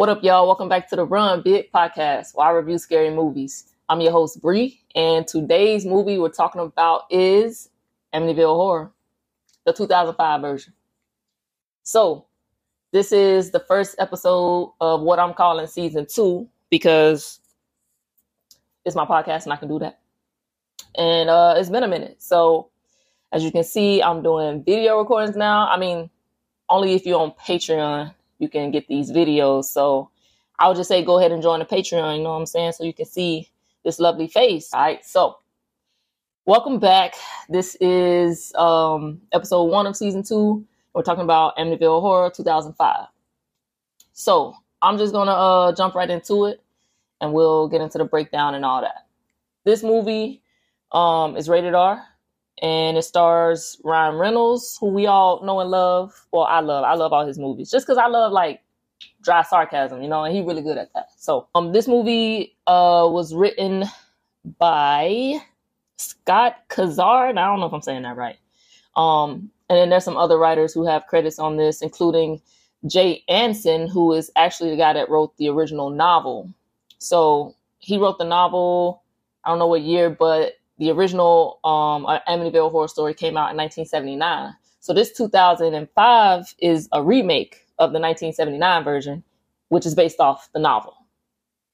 What up, y'all? Welcome back to the Run Big Podcast, where I review scary movies. I'm your host, Bree, and today's movie we're talking about is Amityville Horror, the 2005 version. So, this is the first episode of what I'm calling season two because it's my podcast and I can do that. And uh, it's been a minute. So, as you can see, I'm doing video recordings now. I mean, only if you're on Patreon you can get these videos. So I would just say go ahead and join the Patreon, you know what I'm saying? So you can see this lovely face. All right. So welcome back. This is um episode one of season two. We're talking about Amityville Horror 2005. So I'm just gonna uh jump right into it and we'll get into the breakdown and all that. This movie um is rated R and it stars Ryan Reynolds, who we all know and love. Well, I love, I love all his movies, just because I love like dry sarcasm, you know, and he's really good at that. So, um, this movie uh was written by Scott Kosar, and I don't know if I'm saying that right. Um, and then there's some other writers who have credits on this, including Jay Anson, who is actually the guy that wrote the original novel. So he wrote the novel. I don't know what year, but the original um, Amityville Horror Story came out in 1979. So this 2005 is a remake of the 1979 version, which is based off the novel.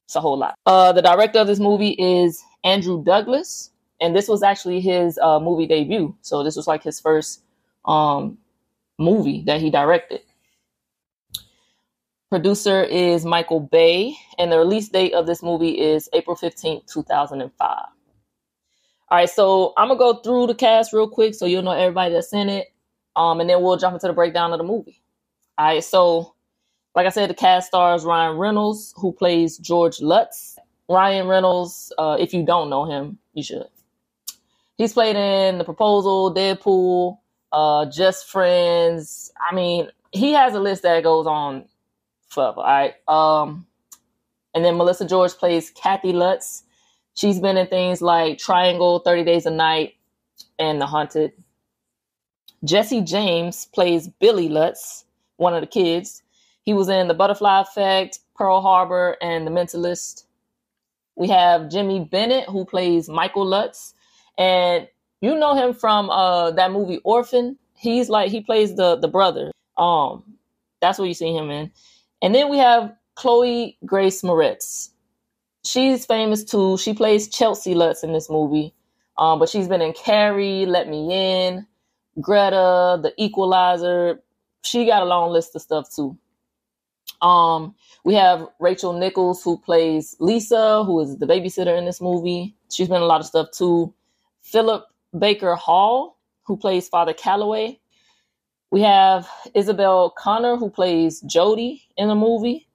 It's a whole lot. Uh, the director of this movie is Andrew Douglas, and this was actually his uh, movie debut. So this was like his first um, movie that he directed. Producer is Michael Bay, and the release date of this movie is April 15th, 2005. All right, so I'm gonna go through the cast real quick so you'll know everybody that's in it, um, and then we'll jump into the breakdown of the movie. All right, so like I said, the cast stars Ryan Reynolds, who plays George Lutz. Ryan Reynolds, uh, if you don't know him, you should. He's played in The Proposal, Deadpool, uh, Just Friends. I mean, he has a list that goes on forever. All right. Um, and then Melissa George plays Kathy Lutz. She's been in things like Triangle, 30 Days a Night, and The Haunted. Jesse James plays Billy Lutz, one of the kids. He was in The Butterfly Effect, Pearl Harbor, and The Mentalist. We have Jimmy Bennett, who plays Michael Lutz. And you know him from uh, that movie Orphan. He's like, he plays the, the brother. Um, That's what you see him in. And then we have Chloe Grace Moretz she's famous too. She plays Chelsea Lutz in this movie. Um, but she's been in Carrie, Let Me In, Greta, The Equalizer. She got a long list of stuff too. Um, we have Rachel Nichols who plays Lisa, who is the babysitter in this movie. She's been a lot of stuff too. Philip Baker Hall, who plays Father Callaway. We have Isabel Conner, who plays Jody in the movie.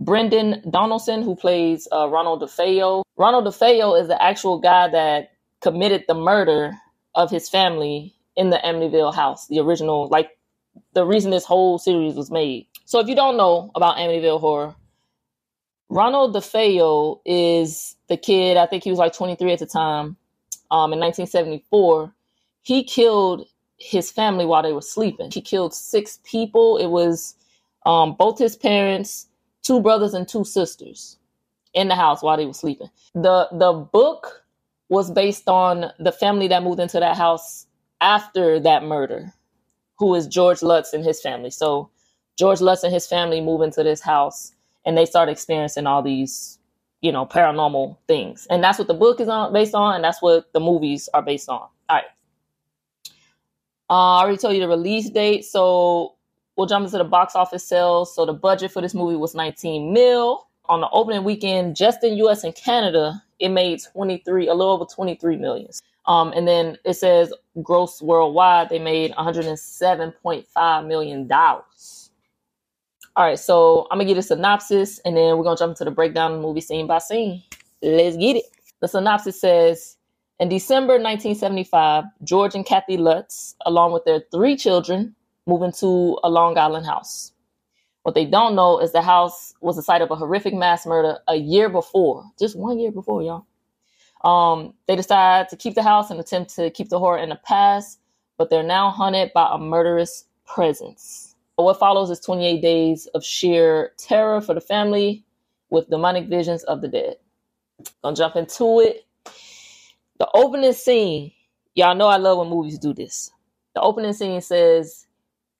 Brendan Donaldson, who plays uh, Ronald DeFeo. Ronald DeFeo is the actual guy that committed the murder of his family in the Amityville house, the original, like the reason this whole series was made. So if you don't know about Amityville Horror, Ronald DeFeo is the kid, I think he was like 23 at the time, um, in 1974. He killed his family while they were sleeping. He killed six people. It was um, both his parents, two brothers and two sisters in the house while they were sleeping. The the book was based on the family that moved into that house after that murder, who is George Lutz and his family. So George Lutz and his family move into this house and they start experiencing all these, you know, paranormal things. And that's what the book is on based on, and that's what the movies are based on. All right. Uh, I already told you the release date. So We'll jump into the box office sales. So the budget for this movie was 19 mil. On the opening weekend, just in US and Canada, it made 23, a little over 23 million. Um, and then it says gross worldwide, they made 107.5 million dollars. All right, so I'm gonna give a synopsis and then we're gonna jump into the breakdown of the movie scene by scene. Let's get it. The synopsis says in December 1975, George and Kathy Lutz, along with their three children, moving to a Long Island house. What they don't know is the house was the site of a horrific mass murder a year before, just one year before, y'all. Um, they decide to keep the house and attempt to keep the horror in the past, but they're now haunted by a murderous presence. What follows is 28 days of sheer terror for the family with demonic visions of the dead. Gonna jump into it. The opening scene, y'all know I love when movies do this. The opening scene says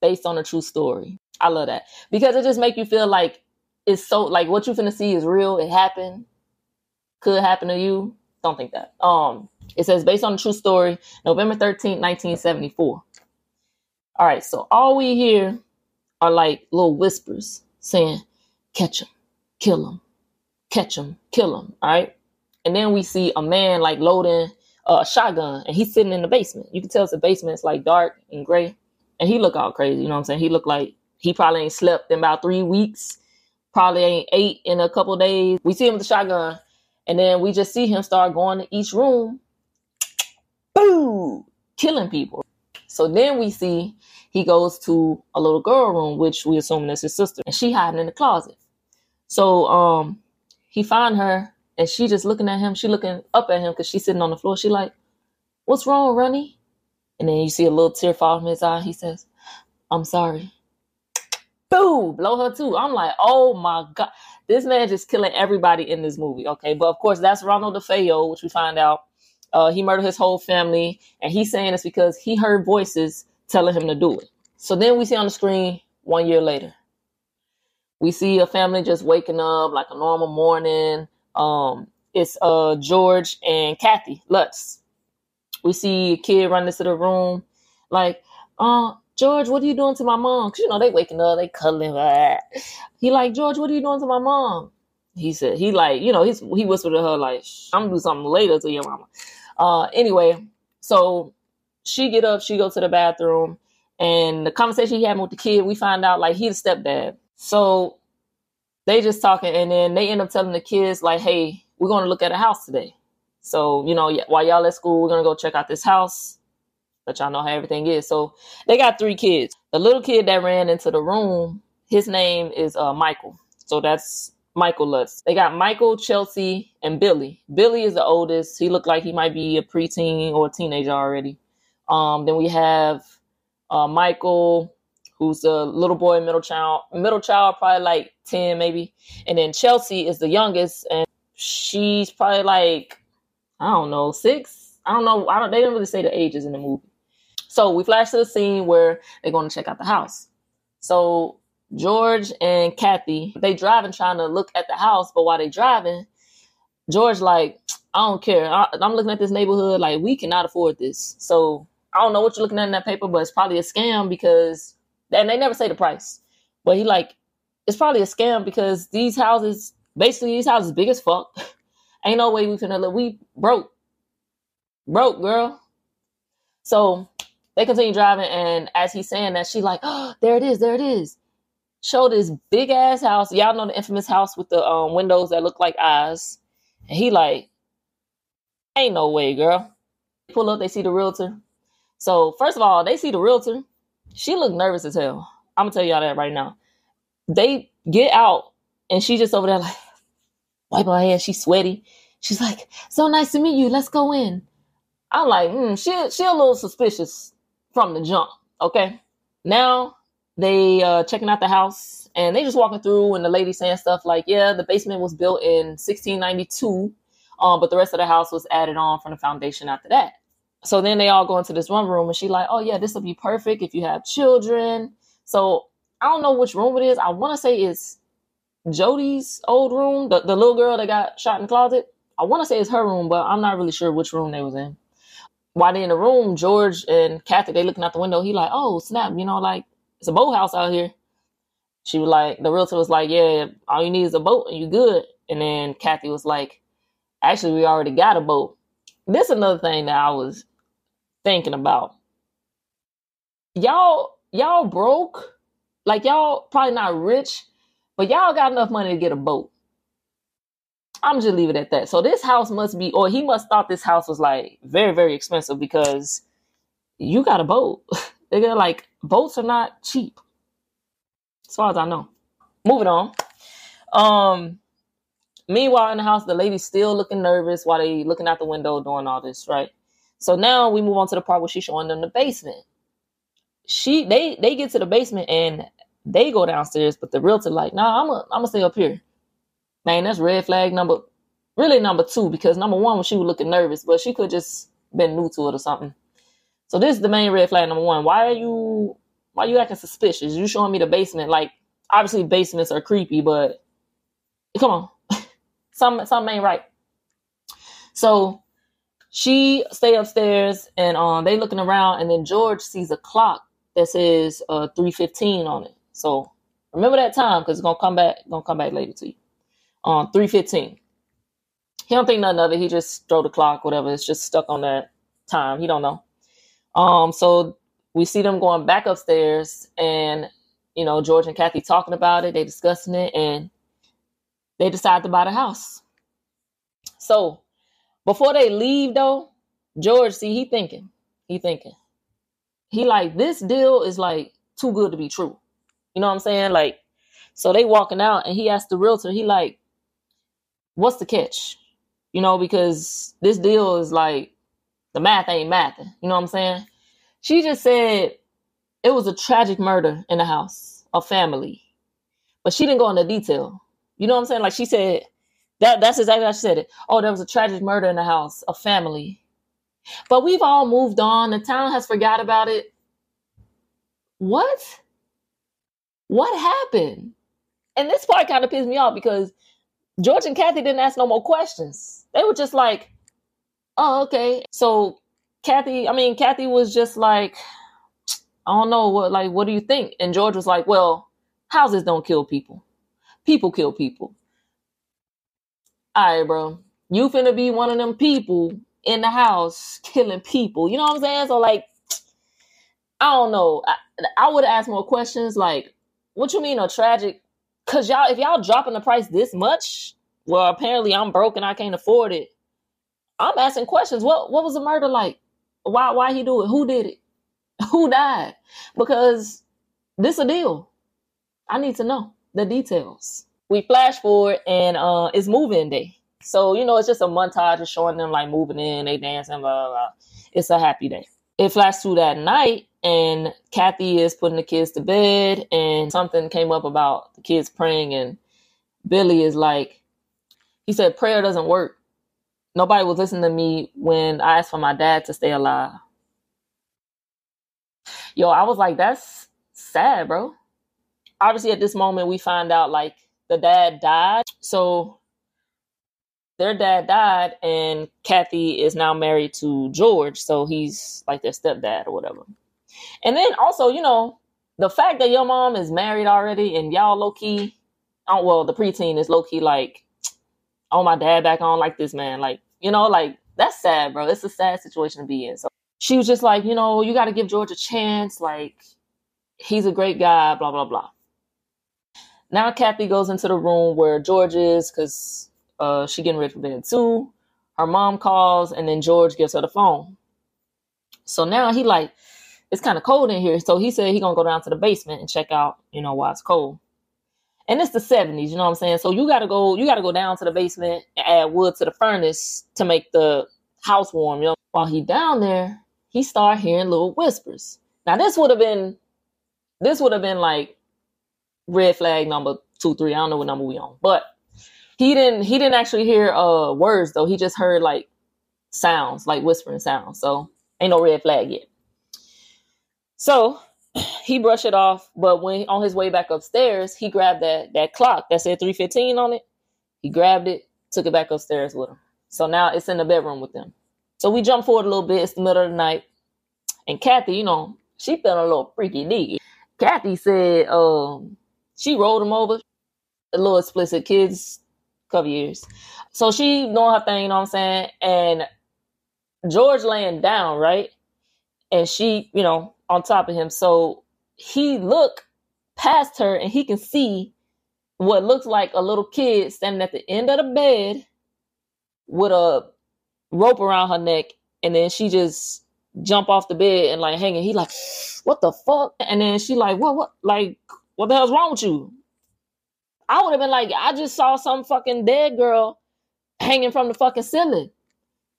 based on a true story. I love that because it just make you feel like it's so like what you finna see is real. It happened, could happen to you. Don't think that. Um, it says based on a true story, November 13th, 1974. All right, so all we hear are like little whispers saying, catch him, kill him, catch him, kill him. All right. And then we see a man like loading a shotgun and he's sitting in the basement. You can tell it's a basement. It's like dark and gray. And he look all crazy. You know what I'm saying? He looked like he probably ain't slept in about three weeks. Probably ain't ate in a couple days. We see him with the shotgun. And then we just see him start going to each room. Boom! Killing people. So then we see he goes to a little girl room, which we assume is his sister, and she hiding in the closet. So um he find her and she just looking at him. She looking up at him because she's sitting on the floor. She like, what's wrong, Ronnie? And then you see a little tear fall from his eye. He says, I'm sorry. Boom, blow her too. I'm like, oh my God. This man just killing everybody in this movie. Okay. But of course, that's Ronald DeFeo, which we find out uh, he murdered his whole family. And he's saying it's because he heard voices telling him to do it. So then we see on the screen one year later, we see a family just waking up like a normal morning. Um, it's uh George and Kathy Lutz. We see a kid run into the room, like, uh, George, what are you doing to my mom? Cause you know they waking up, they cuddling. Blah. He like, George, what are you doing to my mom? He said, he like, you know, he's he whispered to her like, I'm gonna do something later to your mama. Uh, anyway, so she get up, she go to the bathroom, and the conversation he had with the kid, we find out like he's a stepdad. So they just talking, and then they end up telling the kids like, "Hey, we're to look at a house today." So you know, while y'all at school, we're gonna go check out this house. Let y'all know how everything is. So they got three kids. The little kid that ran into the room, his name is uh, Michael. So that's Michael Lutz. They got Michael, Chelsea, and Billy. Billy is the oldest. He looked like he might be a preteen or a teenager already. Um, then we have uh, Michael, who's a little boy, middle child, middle child, probably like 10 maybe. And then Chelsea is the youngest, and she's probably like, I don't know, six. I don't know. I don't. They didn't really say the ages in the movie. So we flash to the scene where they're going to check out the house. So George and Kathy, they driving trying to look at the house, but while they driving, George like, I don't care. I, I'm looking at this neighborhood like we cannot afford this. So I don't know what you're looking at in that paper, but it's probably a scam because and they never say the price. But he like, it's probably a scam because these houses, basically these houses big as fuck. Ain't no way we finna live. We broke. Broke, girl. So they continue driving, and as he's saying that, she like, oh, there it is, there it is. Show this big ass house. Y'all know the infamous house with the um, windows that look like eyes. And he like, ain't no way, girl. Pull up, they see the realtor. So first of all, they see the realtor. She looked nervous as hell. I'm gonna tell y'all that right now. They get out and she just over there like wipe her hands. She's sweaty. She's like, "So nice to meet you. Let's go in." I'm like, mm, she she a little suspicious from the jump. Okay, now they uh checking out the house and they just walking through and the lady saying stuff like, "Yeah, the basement was built in 1692, um, but the rest of the house was added on from the foundation after that." so then they all go into this one room and she like, oh yeah, this will be perfect if you have children. So I don't know which room it is. I want to say it's Jody's old room, the, the little girl that got shot in the closet. I want to say it's her room, but I'm not really sure which room they was in. While they in the room, George and Kathy, they looking out the window. He like, oh snap, you know, like it's a boat house out here. She was like, the realtor was like, yeah, all you need is a boat and you good. And then Kathy was like, actually, we already got a boat. This is another thing that I was thinking about. Y'all, y'all broke. Like y'all probably not rich, but y'all got enough money to get a boat. I'm just leave it at that. So this house must be, or he must thought this house was like very, very expensive because you got a boat. They're like boats are not cheap, as far as I know. Moving on. Um, meanwhile in the house, the lady's still looking nervous while they looking out the window doing all this, right? So now we move on to the part where she's showing them the basement. She they they get to the basement and they go downstairs, but the realtor like, nah, I'm gonna I'm gonna stay up here. Man, that's red flag number really number two because number one was she was looking nervous, but she could just been new to it or something. So this is the main red flag number one. Why are you why are you acting suspicious? You showing me the basement like obviously basements are creepy, but come on, some something ain't right. So she stay upstairs and um they looking around and then George sees a clock that says uh 315 on it. So remember that time because it's gonna come back, gonna come back later to you. Um 315. He don't think nothing of it. He just throw the clock, whatever. It's just stuck on that time. He don't know. Um, so we see them going back upstairs and you know, George and Kathy talking about it, they discussing it, and they decide to buy the house. So before they leave though, George, see, he thinking. He thinking. He like, this deal is like too good to be true. You know what I'm saying? Like, so they walking out and he asked the realtor, he like, what's the catch? You know, because this deal is like the math ain't mathing. You know what I'm saying? She just said it was a tragic murder in the house, a family. But she didn't go into detail. You know what I'm saying? Like she said, that that's exactly how she said it. Oh, there was a tragic murder in the house, a family. But we've all moved on. The town has forgot about it. What? What happened? And this part kind of pissed me off because George and Kathy didn't ask no more questions. They were just like, oh, okay. So Kathy, I mean, Kathy was just like, I don't know what like what do you think? And George was like, Well, houses don't kill people. People kill people. All right, bro. You finna be one of them people in the house killing people. You know what I'm saying? So like I don't know. I, I would ask more questions like, what you mean a tragic? Cause y'all, if y'all dropping the price this much, well, apparently I'm broke and I can't afford it. I'm asking questions. What what was the murder like? Why why he do it? Who did it? Who died? Because this a deal. I need to know the details. We flash forward and uh it's moving day. So, you know, it's just a montage of showing them like moving in, they dancing, blah, blah, blah. It's a happy day. It flashed through that night and Kathy is putting the kids to bed and something came up about the kids praying and Billy is like, he said, prayer doesn't work. Nobody was listening to me when I asked for my dad to stay alive. Yo, I was like, that's sad, bro. Obviously, at this moment, we find out like the dad died. So their dad died, and Kathy is now married to George. So he's like their stepdad or whatever. And then also, you know, the fact that your mom is married already and y'all low key, oh, uh, well, the preteen is low key like, oh, my dad back on like this, man. Like, you know, like that's sad, bro. It's a sad situation to be in. So she was just like, you know, you got to give George a chance. Like, he's a great guy, blah, blah, blah. Now Kathy goes into the room where George is because uh, she getting ready for bed too. Her mom calls and then George gives her the phone. So now he like, it's kind of cold in here. So he said he gonna go down to the basement and check out, you know, why it's cold. And it's the 70s, you know what I'm saying? So you gotta go, you gotta go down to the basement and add wood to the furnace to make the house warm, you know. While he down there, he start hearing little whispers. Now this would have been this would have been like red flag number two, three. I don't know what number we on. But he didn't he didn't actually hear uh words though. He just heard like sounds, like whispering sounds. So ain't no red flag yet. So he brushed it off, but when on his way back upstairs, he grabbed that that clock that said 315 on it. He grabbed it, took it back upstairs with him. So now it's in the bedroom with them. So we jump forward a little bit. It's the middle of the night. And Kathy, you know, she felt a little freaky deaky. Kathy said um, she rolled him over. A little explicit kids, couple years. So she doing her thing, you know what I'm saying? And George laying down, right? And she, you know, on top of him. So he look past her and he can see what looks like a little kid standing at the end of the bed with a rope around her neck, and then she just jump off the bed and like hanging. He like, what the fuck? And then she like, what, what, like, what the hell's wrong with you? I would have been like, I just saw some fucking dead girl hanging from the fucking ceiling.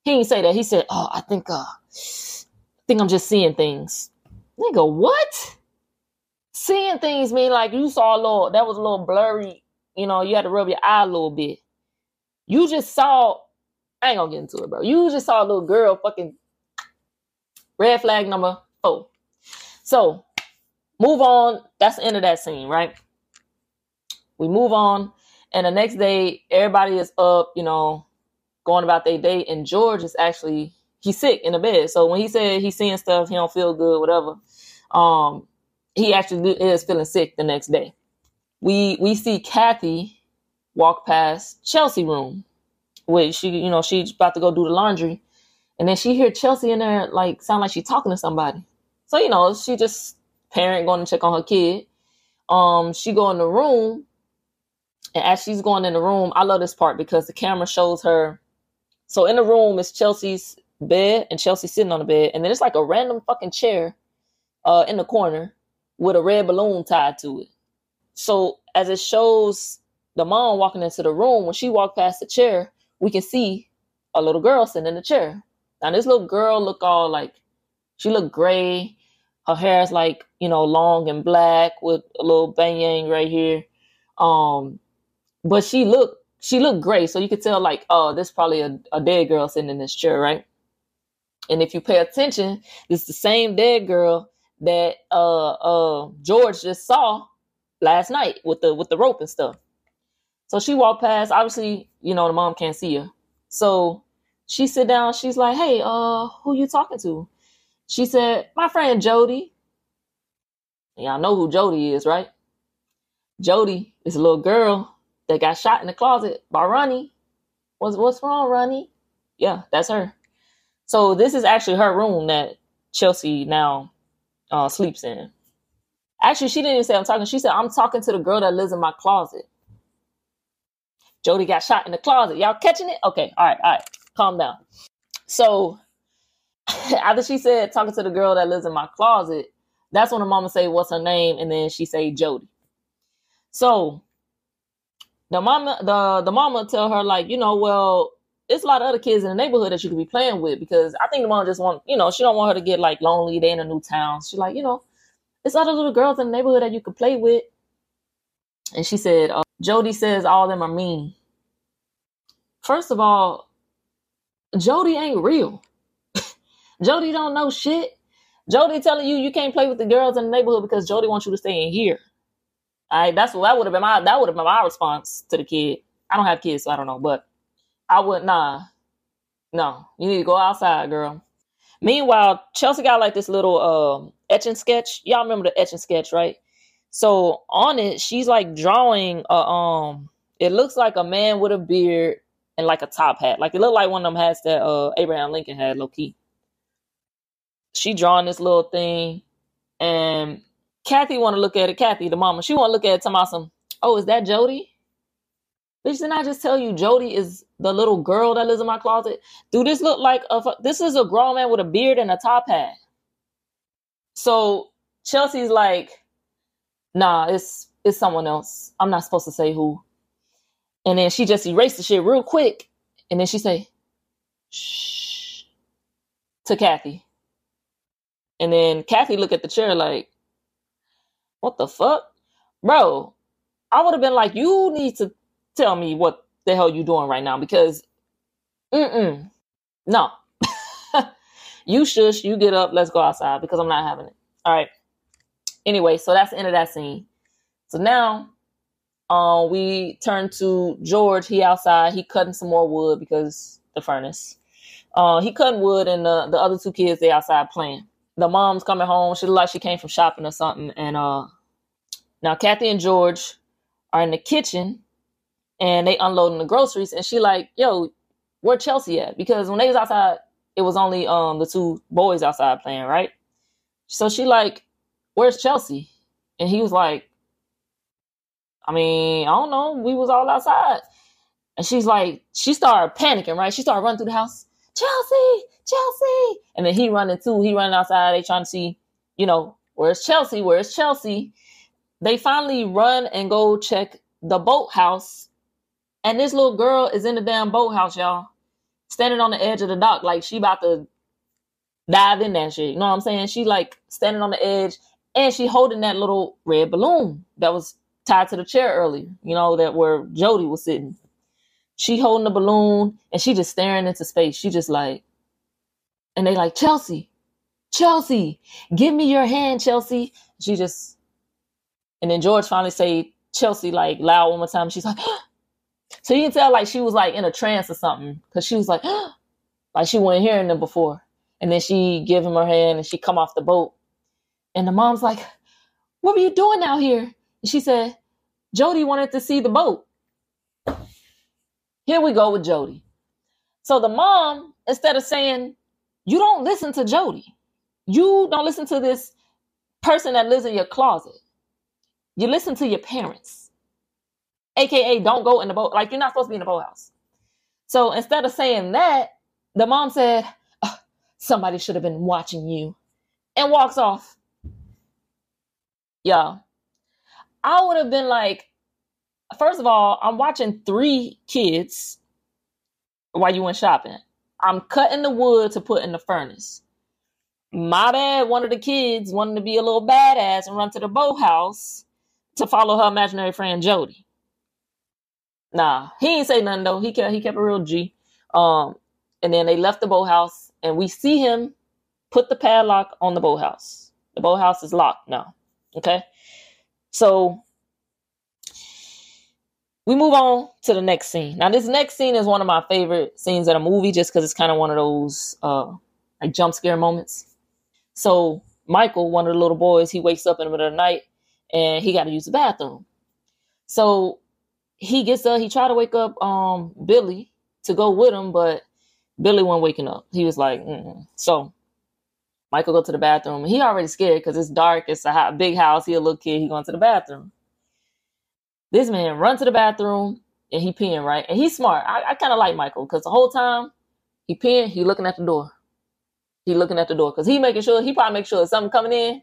He didn't say that. He said, oh, I think, uh, I think I'm just seeing things. Nigga, what? seeing things mean like you saw a little that was a little blurry, you know, you had to rub your eye a little bit. You just saw I ain't gonna get into it, bro. You just saw a little girl fucking red flag number four. So move on. That's the end of that scene, right? We move on. And the next day, everybody is up, you know, going about their day. And George is actually he's sick in the bed. So when he said he's seeing stuff, he don't feel good, whatever. Um, he actually is feeling sick the next day. We we see Kathy walk past Chelsea room, where she you know she's about to go do the laundry, and then she hear Chelsea in there like sound like she's talking to somebody. So you know she just parent going to check on her kid. Um, she go in the room, and as she's going in the room, I love this part because the camera shows her. So in the room is Chelsea's bed, and Chelsea sitting on the bed, and then it's like a random fucking chair, uh, in the corner with a red balloon tied to it. So as it shows the mom walking into the room, when she walked past the chair, we can see a little girl sitting in the chair. Now this little girl look all like she look gray. Her hair is like, you know, long and black with a little bang right here. Um, but she looked she looked great. so you could tell like, oh, this probably a, a dead girl sitting in this chair, right? And if you pay attention, this is the same dead girl that uh uh George just saw last night with the with the rope and stuff. So she walked past. Obviously, you know the mom can't see her. So she sit down. She's like, "Hey, uh, who you talking to?" She said, "My friend Jody." Y'all know who Jody is, right? Jody is a little girl that got shot in the closet by Ronnie. What's what's wrong, Ronnie? Yeah, that's her. So this is actually her room that Chelsea now uh, sleeps in. Actually, she didn't even say I'm talking. She said I'm talking to the girl that lives in my closet. Jody got shot in the closet. Y'all catching it? Okay, all right, all right. Calm down. So after she said talking to the girl that lives in my closet, that's when the mama say what's her name, and then she say Jody. So the mama, the the mama tell her like, you know, well, it's a lot of other kids in the neighborhood that you could be playing with because I think the mom just want, you know, she don't want her to get like lonely. They in a new town. She like, you know, it's other little girls in the neighborhood that you could play with. And she said, uh, Jody says all them are mean. First of all, Jody ain't real. Jody don't know shit. Jody telling you you can't play with the girls in the neighborhood because Jody wants you to stay in here. Right, that's what that would have been my that would have been my response to the kid. I don't have kids, so I don't know, but I would nah. No, you need to go outside, girl. Meanwhile, Chelsea got like this little um Etch A Sketch. Y'all remember the Etch A Sketch, right? So on it, she's like drawing a um it looks like a man with a beard and like a top hat. Like it looked like one of them hats that uh Abraham Lincoln had low key. She drawing this little thing and Kathy wanna look at it. Kathy, the mama, she wanna look at it, some, oh, is that Jody? Bitch, didn't I just tell you Jody is the little girl that lives in my closet? Do this look like a this is a grown man with a beard and a top hat? So Chelsea's like, nah, it's it's someone else. I'm not supposed to say who. And then she just erased the shit real quick. And then she say, shh to Kathy. And then Kathy look at the chair like, what the fuck? Bro, I would have been like, you need to tell me what the hell you doing right now because mm-mm, no. you shush, you get up, let's go outside because I'm not having it. All right. Anyway, so that's the end of that scene. So now um we turn to George. He outside, he cutting some more wood because the furnace. Uh he cutting wood and the, the other two kids they outside playing. The mom's coming home. She look like she came from shopping or something. And uh now Kathy and George are in the kitchen and they unloading the groceries and she like, yo, where Chelsea at? Because when they was outside, it was only um the two boys outside playing, right? So she like, where's Chelsea? And he was like, I mean, I don't know. We was all outside. And she's like, she started panicking, right? She started running through the house. Chelsea, Chelsea. And then he running too. He running outside. They trying to see, you know, where's Chelsea? Where's Chelsea? They finally run and go check the boathouse and this little girl is in the damn boathouse, y'all, standing on the edge of the dock, like she about to dive in that shit. You know what I'm saying? She like standing on the edge, and she holding that little red balloon that was tied to the chair earlier. You know that where Jody was sitting. She holding the balloon and she just staring into space. She just like, and they like Chelsea, Chelsea, give me your hand, Chelsea. She just, and then George finally say Chelsea like loud one more time. She's like, so you can tell like she was like in a trance or something because she was like, like she wasn't hearing them before. And then she give him her hand and she come off the boat. And the mom's like, what were you doing out here? And she said, Jody wanted to see the boat. Here we go with Jody. So the mom, instead of saying, you don't listen to Jody, you don't listen to this person that lives in your closet. You listen to your parents. AKA don't go in the boat. Like you're not supposed to be in the boathouse. So instead of saying that, the mom said, oh, somebody should have been watching you and walks off. Y'all, I would have been like, first of all, I'm watching three kids while you went shopping. I'm cutting the wood to put in the furnace my bad, one of the kids wanted to be a little badass and run to the boathouse to follow her imaginary friend Jody. Nah, he ain't say nothing though. He kept he kept a real G. Um, and then they left the boathouse, and we see him put the padlock on the boathouse. The boathouse is locked now. Okay, so we move on to the next scene. Now, this next scene is one of my favorite scenes in a movie, just because it's kind of one of those uh, like jump scare moments. So Michael, one of the little boys, he wakes up in the middle of the night and he got to use the bathroom. So he gets up, he tried to wake up um Billy to go with him, but Billy wasn't waking up. He was like, Mm-mm. so Michael go to the bathroom. He already scared because it's dark. It's a hot, big house. He a little kid. He going to the bathroom. This man run to the bathroom and he peeing right, and he's smart. I, I kind of like Michael because the whole time he peeing, he looking at the door. He looking at the door because he making sure he probably make sure something coming in,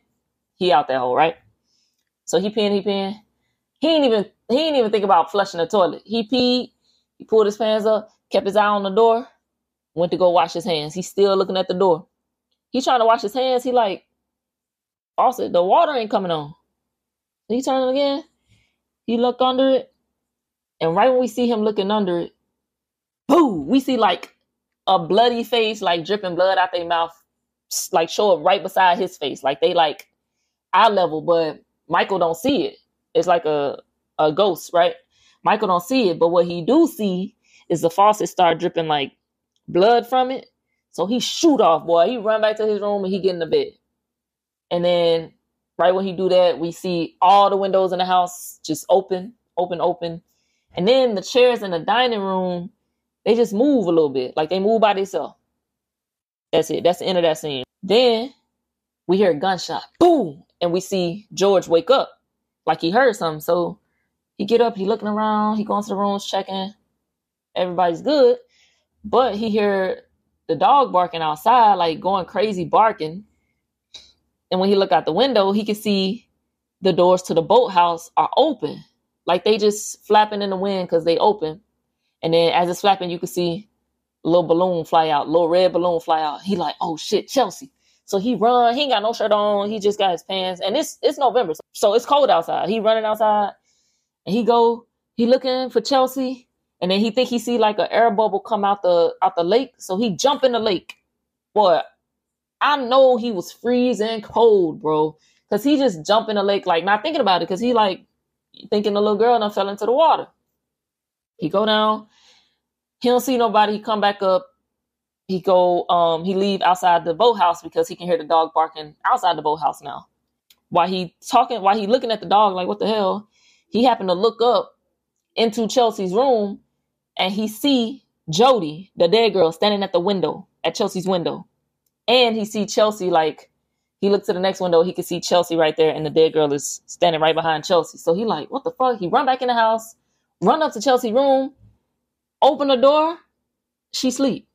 he out that hole, right? So he peeing, he peeing. He ain't even he ain't even think about flushing the toilet. He peed, he pulled his pants up, kept his eye on the door, went to go wash his hands. He's still looking at the door. He trying to wash his hands. He like, also the water ain't coming on. He turn again. He look under it, and right when we see him looking under it, boo, we see like a bloody face, like dripping blood out their mouth, like show up right beside his face. Like they like eye level, but Michael don't see it. It's like a, a ghost, right? Michael don't see it, but what he do see is the faucet start dripping like blood from it. So he shoot off, boy. He run back to his room and he get in the bed. And then right when he do that, we see all the windows in the house just open, open, open. And then the chairs in the dining room they just move a little bit, like they move by themselves. That's it. That's the end of that scene. Then we hear a gunshot, boom, and we see George wake up, like he heard something. So he get up, he looking around, he going to the rooms, checking. Everybody's good, but he hear the dog barking outside, like going crazy barking. And when he look out the window, he can see the doors to the boathouse are open, like they just flapping in the wind because they open. And then as it's flapping, you can see a little balloon fly out, little red balloon fly out. He like, oh shit, Chelsea. So he run. He ain't got no shirt on. He just got his pants, and it's it's November, so it's cold outside. He running outside, and he go. He looking for Chelsea, and then he think he see like an air bubble come out the out the lake. So he jump in the lake. Boy, I know he was freezing cold, bro, because he just jump in the lake like not thinking about it, because he like thinking the little girl and fell into the water. He go down. He don't see nobody. He come back up. He go. Um. He leave outside the boathouse because he can hear the dog barking outside the boathouse now. While he talking, while he looking at the dog, like what the hell? He happened to look up into Chelsea's room, and he see Jody, the dead girl, standing at the window at Chelsea's window, and he see Chelsea like he looked to the next window. He could see Chelsea right there, and the dead girl is standing right behind Chelsea. So he like, what the fuck? He run back in the house run up to Chelsea room, open the door, she sleep.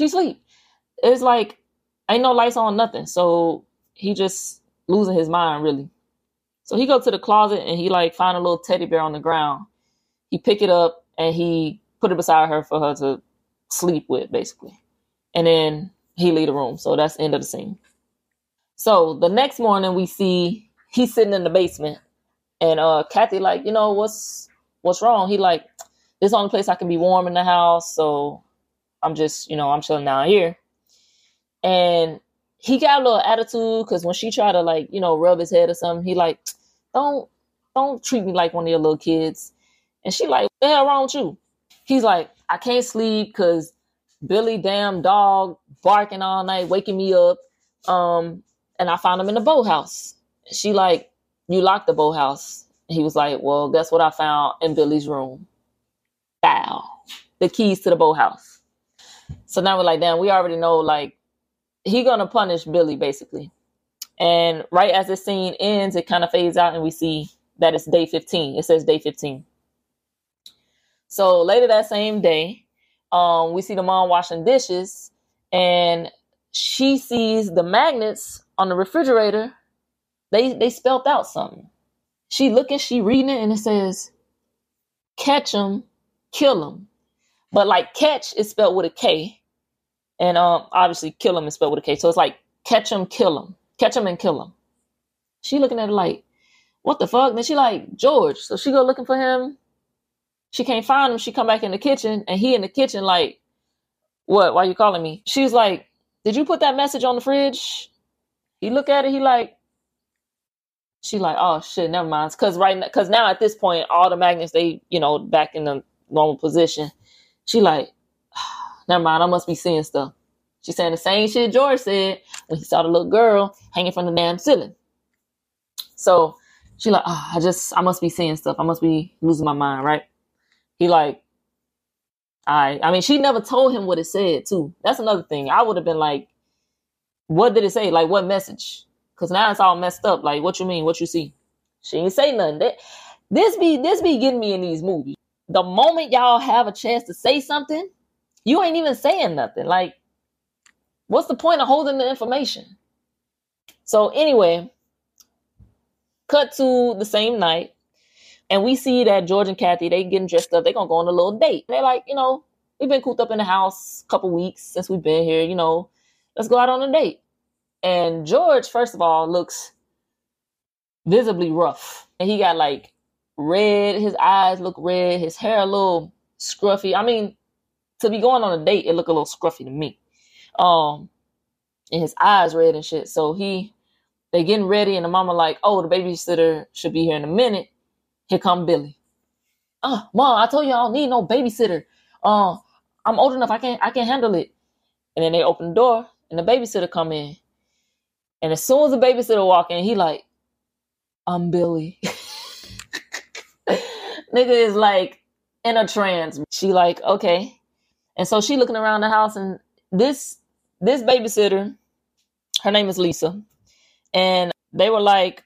She sleep. It's like ain't no lights on, nothing. So he just losing his mind really. So he go to the closet and he like find a little teddy bear on the ground. He pick it up and he put it beside her for her to sleep with, basically. And then he leave the room. So that's the end of the scene. So the next morning we see he's sitting in the basement and uh Kathy like, you know, what's what's wrong? He like, this is the only place I can be warm in the house, so I'm just, you know, I'm chilling down here. And he got a little attitude because when she tried to like, you know, rub his head or something, he like, don't don't treat me like one of your little kids. And she like, what the hell wrong with you? He's like, I can't sleep because Billy damn dog barking all night, waking me up. Um, and I found him in the boathouse. She like, you locked the boathouse. He was like, well, guess what I found in Billy's room? Bow. The keys to the boathouse. So now we're like, damn, we already know like he gonna punish Billy basically. And right as the scene ends, it kind of fades out and we see that it's day 15. It says day 15. So later that same day, um, we see the mom washing dishes and she sees the magnets on the refrigerator. They they spelt out something. She looking, she reading it, and it says, "Catch them, kill them." But like catch is spelled with a K, and um, obviously kill him is spelled with a K. So it's like catch him, kill him. catch him and kill him. She looking at it like, what the fuck? then she like George, so she go looking for him. She can't find him. She come back in the kitchen, and he in the kitchen like, what? Why you calling me? She's like, did you put that message on the fridge? He look at it. He like, she like, oh shit, never mind. Cause right, cause now at this point, all the magnets they, you know, back in the normal position. She like, never mind. I must be seeing stuff. She saying the same shit George said when he saw the little girl hanging from the damn ceiling. So she like, oh, I just, I must be seeing stuff. I must be losing my mind, right? He like, I, I mean, she never told him what it said too. That's another thing. I would have been like, what did it say? Like, what message? Cause now it's all messed up. Like, what you mean? What you see? She ain't say nothing. That, this be this be getting me in these movies. The moment y'all have a chance to say something, you ain't even saying nothing. Like, what's the point of holding the information? So anyway, cut to the same night, and we see that George and Kathy they getting dressed up. They gonna go on a little date. They're like, you know, we've been cooped up in the house a couple weeks since we've been here. You know, let's go out on a date. And George, first of all, looks visibly rough. And he got like red, his eyes look red, his hair a little scruffy. I mean, to be going on a date, it look a little scruffy to me. Um, and his eyes red and shit. So he they getting ready, and the mama like, oh, the babysitter should be here in a minute. Here come Billy. Oh, mom, I told you I don't need no babysitter. Uh, I'm old enough, I can't. I can't handle it. And then they open the door, and the babysitter come in. And as soon as the babysitter walk in, he like, I'm Billy. Nigga is like in a trance. She like, okay. And so she looking around the house and this this babysitter, her name is Lisa. And they were like,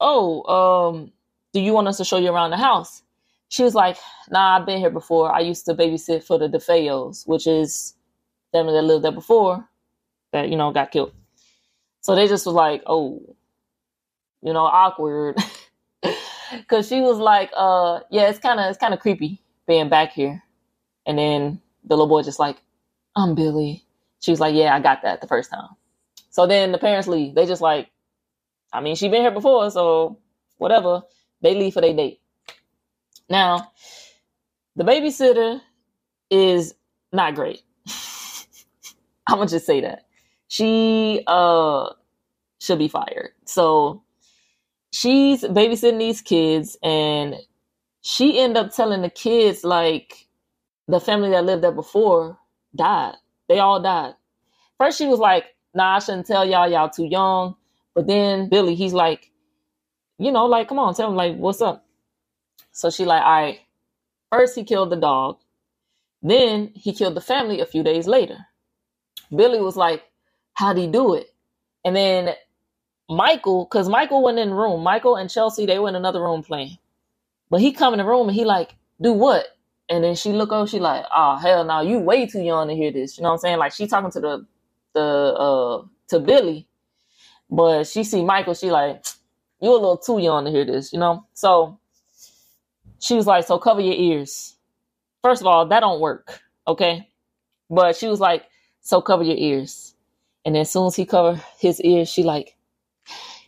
Oh, um, do you want us to show you around the house? She was like, Nah, I've been here before. I used to babysit for the DeFeos, which is family that lived there before that, you know, got killed. So they just was like, oh, you know, awkward. Cause she was like, uh, yeah, it's kinda it's kinda creepy being back here. And then the little boy just like, I'm Billy. She was like, Yeah, I got that the first time. So then the parents leave. They just like, I mean, she been here before, so whatever. They leave for their date. Now, the babysitter is not great. I'm gonna just say that she uh should be fired. So she's babysitting these kids and she ended up telling the kids like the family that lived there before died. They all died. First she was like, nah, I shouldn't tell y'all, y'all too young. But then Billy, he's like, you know, like, come on, tell him like what's up. So she like, all right. First he killed the dog. Then he killed the family a few days later. Billy was like, how'd he do it? And then Michael, because Michael went in the room. Michael and Chelsea, they were in another room playing. But he come in the room and he like, do what? And then she look over, she like, oh hell no, you way too young to hear this. You know what I'm saying? Like she talking to the the uh to Billy, but she see Michael, she like, you a little too young to hear this, you know? So she was like, so cover your ears. First of all, that don't work, okay? But she was like, so cover your ears. And then as soon as he covered his ears, she like,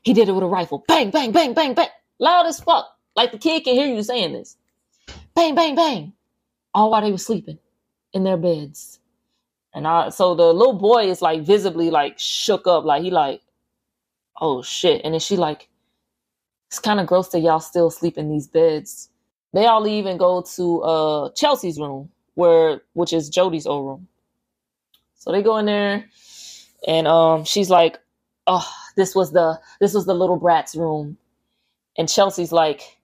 he did it with a rifle. Bang, bang, bang, bang, bang. Loud as fuck. Like the kid can hear you saying this. Bang, bang, bang. All while they were sleeping in their beds. And I so the little boy is like visibly like shook up, like he like, oh shit. And then she like, it's kind of gross that y'all still sleep in these beds. They all leave and go to uh Chelsea's room, where which is Jody's old room. So they go in there, and um she's like, oh, this was the this was the little brat's room, and Chelsea's like,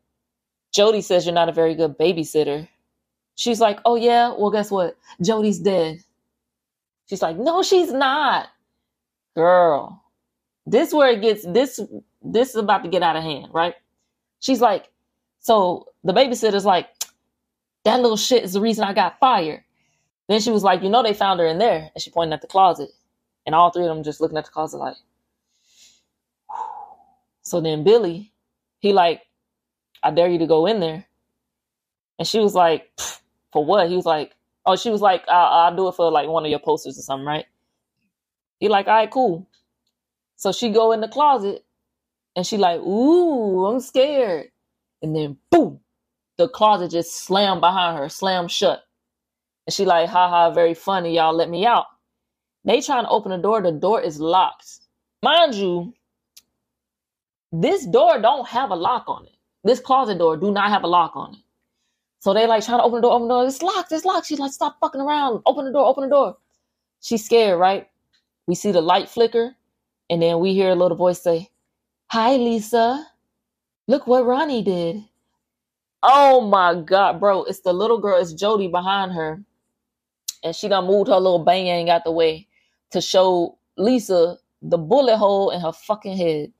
Jody says you're not a very good babysitter. She's like, oh yeah, well guess what? Jody's dead. She's like, no, she's not. Girl, this where it gets this this is about to get out of hand, right? She's like, so the babysitter's like, that little shit is the reason I got fired. Then she was like, you know, they found her in there. And she pointed at the closet. And all three of them just looking at the closet like, so then Billy, he like, I dare you to go in there. And she was like, for what? He was like, oh, she was like, I'll, I'll do it for like one of your posters or something, right? He like, all right, cool. So she go in the closet and she like, ooh, I'm scared. And then boom, the closet just slammed behind her, slammed shut. And she like, haha, very funny, y'all let me out. They trying to open the door, the door is locked. Mind you, this door don't have a lock on it. This closet door do not have a lock on it. So they like trying to open the door, open the door. It's locked, it's locked. She's like, stop fucking around. Open the door, open the door. She's scared, right? We see the light flicker, and then we hear a little voice say, Hi, Lisa. Look what Ronnie did. Oh my God, bro. It's the little girl, it's Jody behind her. And she done moved her little bang out the way to show Lisa the bullet hole in her fucking head.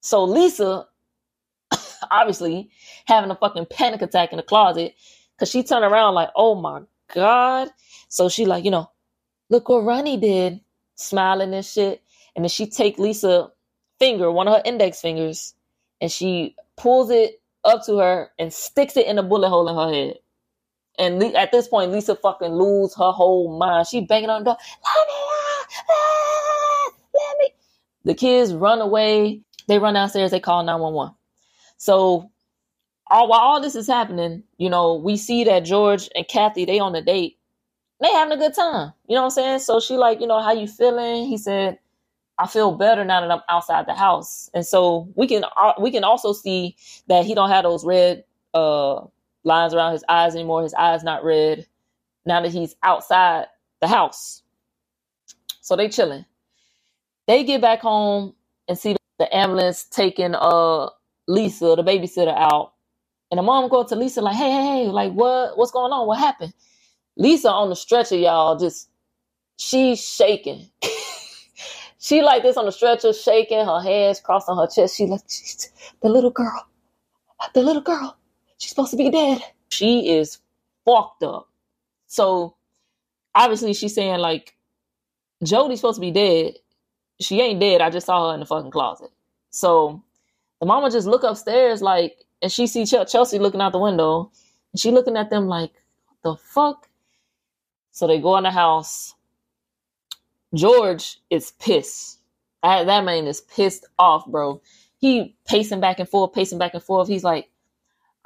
So Lisa, obviously, having a fucking panic attack in the closet, because she turned around like, oh my God. So she like, you know, look what Ronnie did, smiling and shit. And then she take Lisa finger, one of her index fingers, and she pulls it up to her and sticks it in a bullet hole in her head. And at this point, Lisa fucking lose her whole mind. She banging on the door. Let me out! Ah, let me. The kids run away. They run downstairs. They call 911. So all, while all this is happening, you know, we see that George and Kathy, they on a date. They having a good time. You know what I'm saying? So she like, you know, how you feeling? He said, I feel better now that I'm outside the house. And so we can uh, we can also see that he don't have those red uh, lines around his eyes anymore. His eyes not red now that he's outside the house. So they chilling. They get back home and see the ambulance taking uh Lisa, the babysitter, out. And the mom go to Lisa like, hey, hey, hey, like what what's going on? What happened? Lisa on the stretcher, y'all, just she's shaking. She like this on the stretcher, shaking her hands, crossing her chest. She like, the little girl, the little girl, she's supposed to be dead. She is fucked up. So obviously she's saying like, Jody's supposed to be dead. She ain't dead. I just saw her in the fucking closet. So the mama just look upstairs like, and she see Chelsea looking out the window, and she looking at them like, the fuck? So they go in the house. George is pissed. I, that man is pissed off, bro. He pacing back and forth, pacing back and forth. He's like,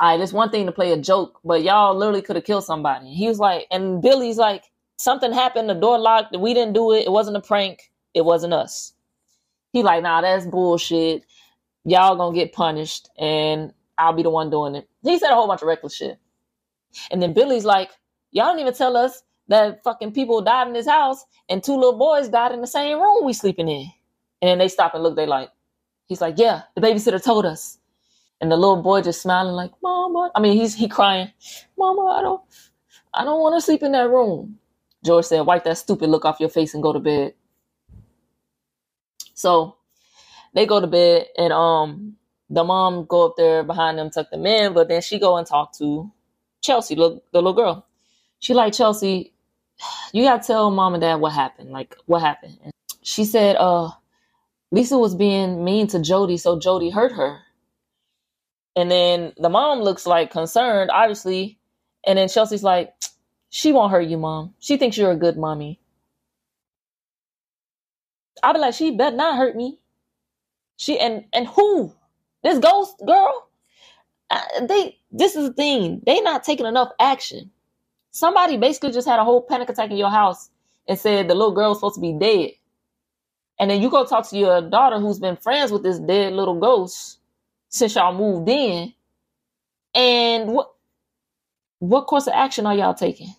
all right, it's one thing to play a joke, but y'all literally could have killed somebody. He was like, and Billy's like, something happened, the door locked, we didn't do it, it wasn't a prank, it wasn't us. He like, nah, that's bullshit. Y'all gonna get punished, and I'll be the one doing it. He said a whole bunch of reckless shit. And then Billy's like, y'all don't even tell us that fucking people died in this house and two little boys died in the same room we sleeping in. And then they stop and look, they like, he's like, yeah, the babysitter told us. And the little boy just smiling like, Mama. I mean, he's he crying, Mama, I don't I don't want to sleep in that room. George said, wipe that stupid look off your face and go to bed. So they go to bed and um the mom go up there behind them, tuck them in, but then she go and talk to Chelsea, the little girl. She like Chelsea, you gotta tell mom and dad what happened. Like what happened. And she said, uh, Lisa was being mean to Jody, so Jody hurt her. And then the mom looks like concerned, obviously. And then Chelsea's like, she won't hurt you, mom. She thinks you're a good mommy. I'd be like, she better not hurt me. She and and who? This ghost girl? Uh, they this is the thing. They not taking enough action. Somebody basically just had a whole panic attack in your house and said the little girl's supposed to be dead. And then you go talk to your daughter who's been friends with this dead little ghost since y'all moved in. And what what course of action are y'all taking?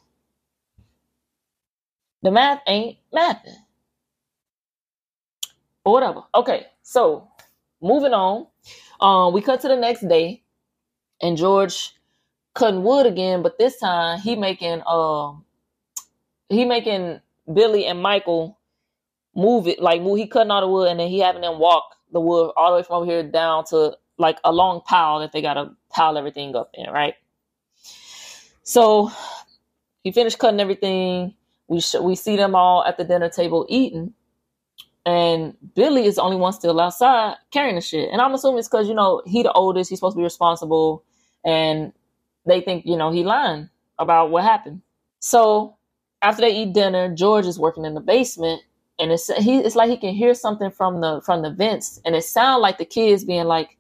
The math ain't mathing. Or whatever. Okay, so moving on. Um, we cut to the next day, and George cutting wood again, but this time he making um he making Billy and Michael move it like move he cutting all the wood and then he having them walk the wood all the way from over here down to like a long pile that they gotta pile everything up in, right? So he finished cutting everything. We sh- we see them all at the dinner table eating, and Billy is the only one still outside carrying the shit. And I'm assuming it's because you know he the oldest, he's supposed to be responsible, and they think you know he lying about what happened. So after they eat dinner, George is working in the basement, and it's he it's like he can hear something from the from the vents, and it sounds like the kids being like,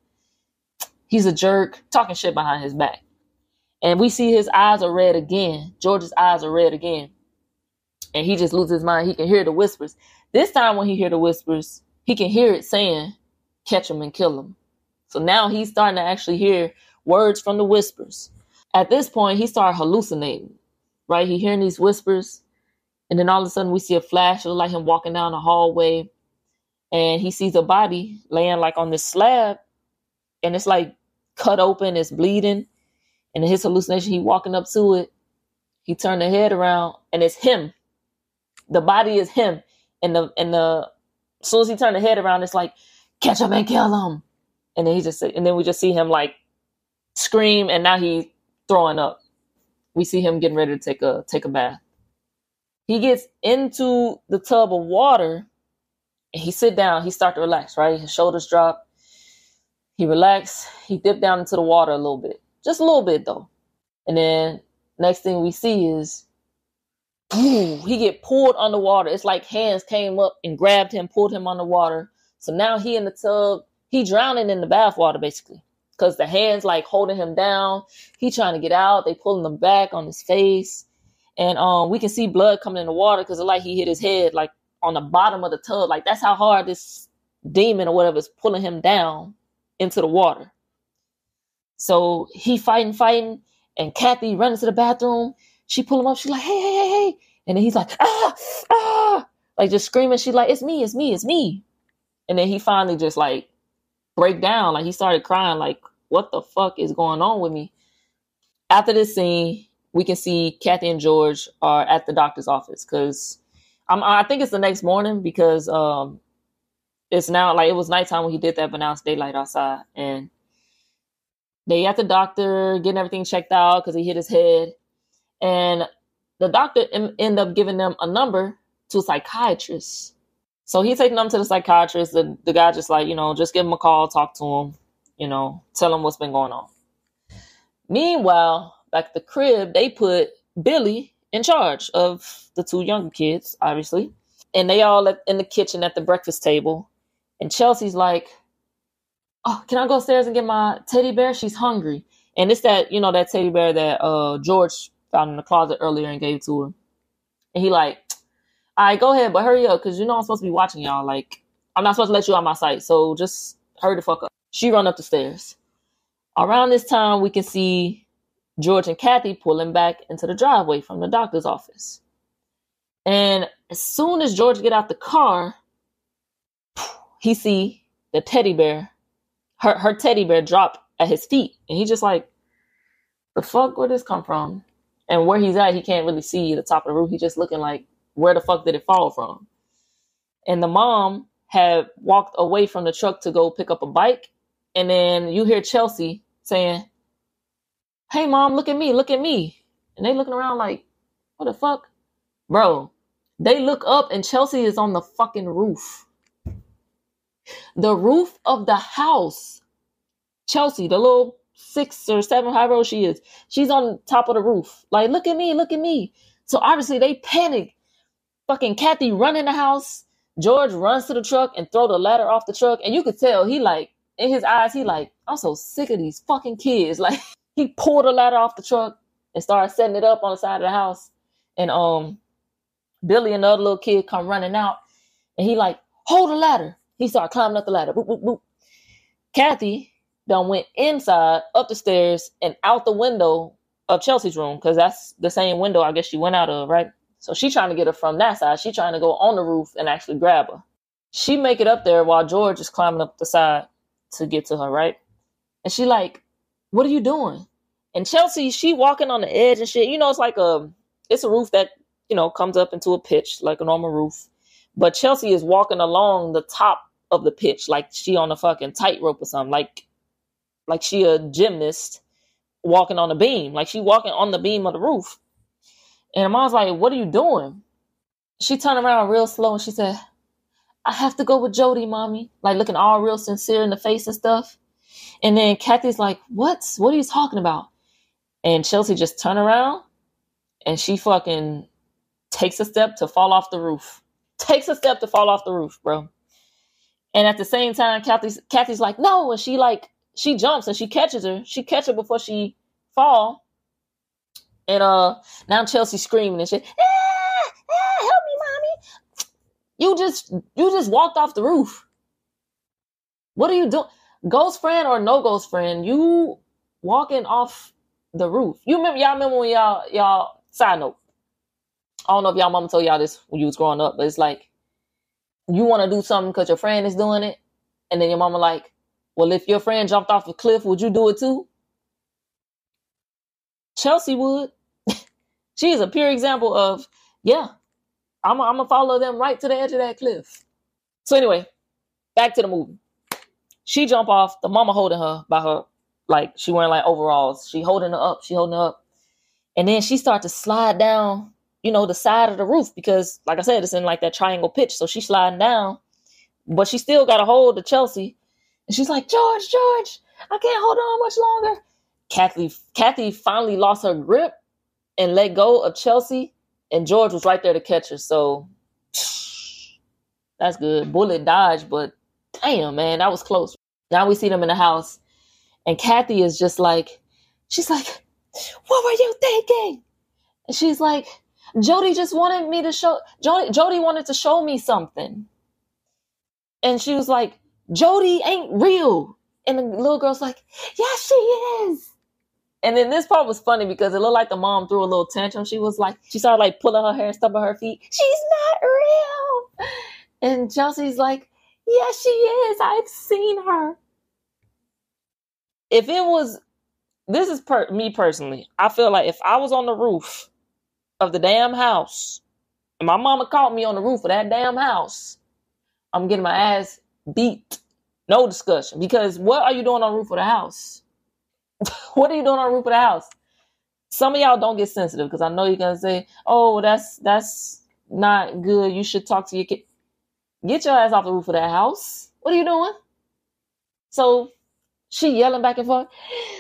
he's a jerk, talking shit behind his back. And we see his eyes are red again. George's eyes are red again. And he just loses his mind. He can hear the whispers. This time when he hear the whispers, he can hear it saying, catch him and kill him. So now he's starting to actually hear words from the whispers. At this point, he started hallucinating, right? He hearing these whispers. And then all of a sudden we see a flash. It like him walking down the hallway. And he sees a body laying like on this slab. And it's like cut open, it's bleeding. And in his hallucination, he walking up to it. He turned the head around, and it's him. The body is him. And the and the as soon as he turned the head around, it's like catch him and kill him. And then he just and then we just see him like scream, and now he's throwing up. We see him getting ready to take a take a bath. He gets into the tub of water, and he sit down. He start to relax. Right, his shoulders drop. He relax. He dip down into the water a little bit just a little bit though. And then next thing we see is he get pulled underwater. It's like hands came up and grabbed him, pulled him underwater. So now he in the tub, he drowning in the bath water basically. Cause the hands like holding him down. He trying to get out. They pulling him back on his face. And um we can see blood coming in the water because like he hit his head like on the bottom of the tub. Like that's how hard this demon or whatever is pulling him down into the water. So he fighting, fighting, and Kathy running to the bathroom. She pull him up. She's like, hey, hey, hey, hey. And then he's like, ah, ah, like just screaming. She's like, it's me, it's me, it's me. And then he finally just like break down. Like he started crying, like, what the fuck is going on with me? After this scene, we can see Kathy and George are at the doctor's office because I think it's the next morning because um, it's now like it was nighttime when he did that, but now it's daylight outside. And they at the doctor getting everything checked out because he hit his head, and the doctor em- end up giving them a number to a psychiatrist. So he taking them to the psychiatrist. The the guy just like you know just give him a call, talk to him, you know, tell him what's been going on. Meanwhile, back at the crib, they put Billy in charge of the two younger kids, obviously, and they all at, in the kitchen at the breakfast table. And Chelsea's like, oh, can I go upstairs and get my teddy bear? She's hungry. And it's that, you know, that teddy bear that uh George found in the closet earlier and gave to her. And he like, all right, go ahead, but hurry up, because you know I'm supposed to be watching y'all. Like, I'm not supposed to let you out my sight. So just hurry the fuck up. She run up the stairs. Around this time, we can see George and Kathy pulling back into the driveway from the doctor's office. And as soon as George get out the car, he see the teddy bear her her teddy bear drop at his feet, and he just like, the fuck, where this come from? And where he's at, he can't really see the top of the roof. He's just looking like, where the fuck did it fall from? And the mom had walked away from the truck to go pick up a bike, and then you hear Chelsea saying, "Hey, mom, look at me, look at me," and they looking around like, what the fuck, bro? They look up, and Chelsea is on the fucking roof the roof of the house. Chelsea, the little six or seven, however old she is, she's on top of the roof. Like, look at me, look at me. So obviously they panic. Fucking Kathy run in the house. George runs to the truck and throw the ladder off the truck, and you could tell he like in his eyes, he like, I'm so sick of these fucking kids. Like he pulled the ladder off the truck and started setting it up on the side of the house. And um Billy and the other little kid come running out and he like, hold the ladder. He started climbing up the ladder. Boop, boop, boop. Kathy done went inside, up the stairs, and out the window of Chelsea's room, because that's the same window I guess she went out of, right? So she trying to get her from that side. She trying to go on the roof and actually grab her. She make it up there while George is climbing up the side to get to her, right? And she like, what are you doing? And Chelsea, she walking on the edge and shit. You know, it's like a it's a roof that, you know, comes up into a pitch like a normal roof. But Chelsea is walking along the top of the pitch like she on a fucking tightrope or something. Like like she a gymnast walking on the beam. Like she walking on the beam of the roof. And mom's like, what are you doing? She turned around real slow and she said, I have to go with Jody, mommy. Like looking all real sincere in the face and stuff. And then Kathy's like, what? What are you talking about? And Chelsea just turned around and she fucking takes a step to fall off the roof. Takes a step to fall off the roof, bro. And at the same time, Kathy's Kathy's like, no, and she like she jumps and she catches her. She catches her before she fall. And uh now Chelsea's screaming and shit. Ah, ah, help me, mommy. You just you just walked off the roof. What are you doing? Ghost friend or no ghost friend, you walking off the roof. You remember y'all remember when y'all y'all side note. I don't know if y'all mama told y'all this when you was growing up, but it's like you want to do something because your friend is doing it, and then your mama like, well, if your friend jumped off a cliff, would you do it too? Chelsea would. she is a pure example of, yeah, I'm going to follow them right to the edge of that cliff. So anyway, back to the movie. She jump off, the mama holding her by her, like she wearing like overalls. She holding her up, she holding her up. And then she start to slide down, you know, the side of the roof because, like I said, it's in like that triangle pitch. So she's sliding down, but she still got a hold of Chelsea. And she's like, George, George, I can't hold on much longer. Kathy, Kathy finally lost her grip and let go of Chelsea, and George was right there to catch her. So that's good. Bullet dodge, but damn, man, that was close. Now we see them in the house, and Kathy is just like, she's like, what were you thinking? And she's like, Jody just wanted me to show, Jody, Jody wanted to show me something. And she was like, Jody ain't real. And the little girl's like, yeah, she is. And then this part was funny because it looked like the mom threw a little tantrum. She was like, she started like pulling her hair, and stubbing her feet. She's not real. And Chelsea's like, yeah, she is. I've seen her. If it was, this is per, me personally. I feel like if I was on the roof of the damn house and my mama caught me on the roof of that damn house, I'm getting my ass beat. No discussion. Because what are you doing on the roof of the house? what are you doing on the roof of the house? Some of y'all don't get sensitive because I know you're gonna say, "Oh, that's that's not good. You should talk to your kid." Get your ass off the roof of that house. What are you doing? So she yelling back and forth.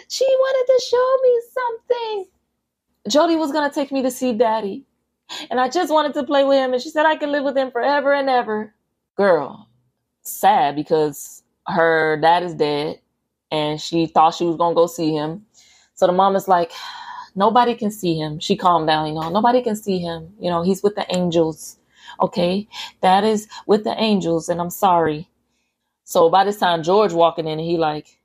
She wanted to show me something. Jody was gonna take me to see Daddy, and I just wanted to play with him. And she said I could live with him forever and ever. Girl, sad because her dad is dead, and she thought she was gonna go see him. So the mom is like, nobody can see him. She calmed down, you know, nobody can see him. You know, he's with the angels. Okay, that is with the angels, and I'm sorry. So by this time, George walking in, and he like,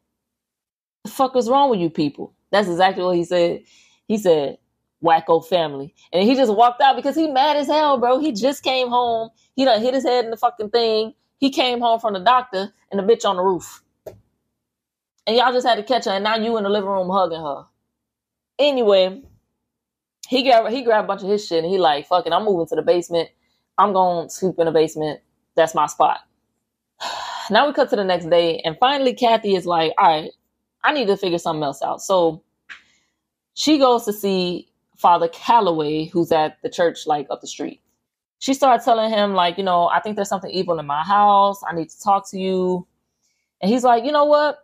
the fuck is wrong with you people? That's exactly what he said. He said, wacko family. And he just walked out because he mad as hell, bro. He just came home. He done hit his head in the fucking thing. He came home from the doctor and the bitch on the roof. And y'all just had to catch her, and now you in the living room hugging her. Anyway, he grabbed he grabbed a bunch of his shit and he like, fucking, I'm moving to the basement. I'm going to sleep in the basement. That's my spot. Now we cut to the next day, and finally Kathy is like, all right, I need to figure something else out. So she goes to see Father Callaway, who's at the church like up the street. She started telling him, like, you know, I think there's something evil in my house. I need to talk to you. And he's like, you know what?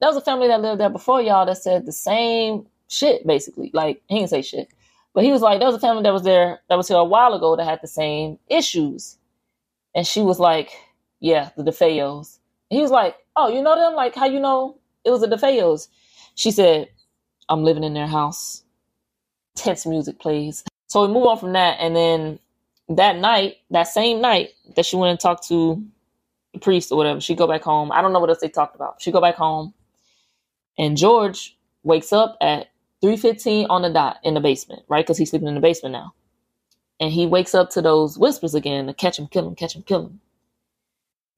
There was a family that lived there before y'all that said the same shit, basically. Like, he didn't say shit. But he was like, there was a family that was there that was here a while ago that had the same issues. And she was like, Yeah, the DeFeos. He was like, Oh, you know them? Like, how you know it was the DeFeos? She said, I'm living in their house. Tense music plays. So we move on from that. And then that night, that same night that she went and talked to the priest or whatever, she go back home. I don't know what else they talked about. She go back home and George wakes up at 3.15 on the dot in the basement, right? Because he's sleeping in the basement now. And he wakes up to those whispers again to catch him, kill him, catch him, kill him.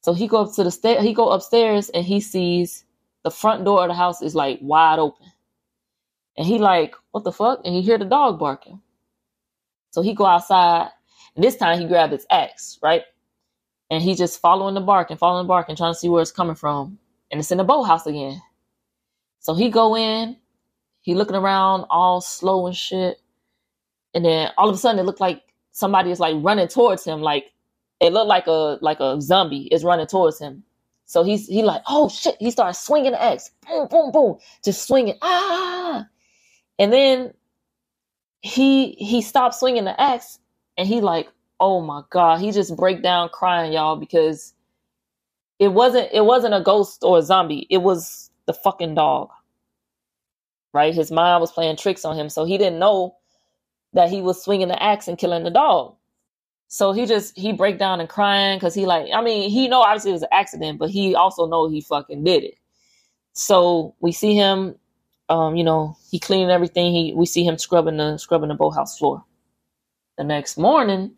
So he go up to the stair. He go upstairs and he sees the front door of the house is like wide open. And he like, what the fuck? And he hear the dog barking. So he go outside. And this time he grabbed his axe, right? And he's just following the bark and following the bark and trying to see where it's coming from. And it's in the boathouse again. So he go in, he looking around all slow and shit. And then all of a sudden it looked like somebody is like running towards him. Like it looked like a like a zombie is running towards him. So he's he like, oh shit. He starts swinging the axe. Boom, boom, boom. Just swinging. Ah. And then he he stopped swinging the axe and he like, oh my God. He just break down crying, y'all, because it wasn't it wasn't a ghost or a zombie. It was the fucking dog. Right? His mind was playing tricks on him. So he didn't know that he was swinging the axe and killing the dog. So he just he break down and crying because he like I mean he know obviously it was an accident, but he also know he fucking did it. So we see him, um, you know, he cleaning everything. He we see him scrubbing the scrubbing the boathouse floor. The next morning,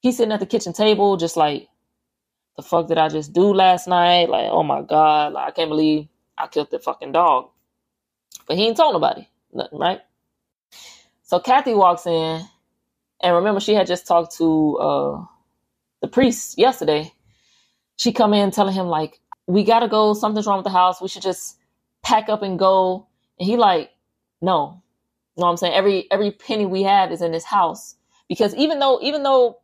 he's sitting at the kitchen table, just like, the fuck did I just do last night? Like, oh my god, like I can't believe I killed the fucking dog. But he ain't told nobody, nothing, right? So Kathy walks in, and remember she had just talked to uh, the priest yesterday. She come in telling him like, "We gotta go. Something's wrong with the house. We should just pack up and go." And he like, "No, you know what I'm saying? Every every penny we have is in this house because even though even though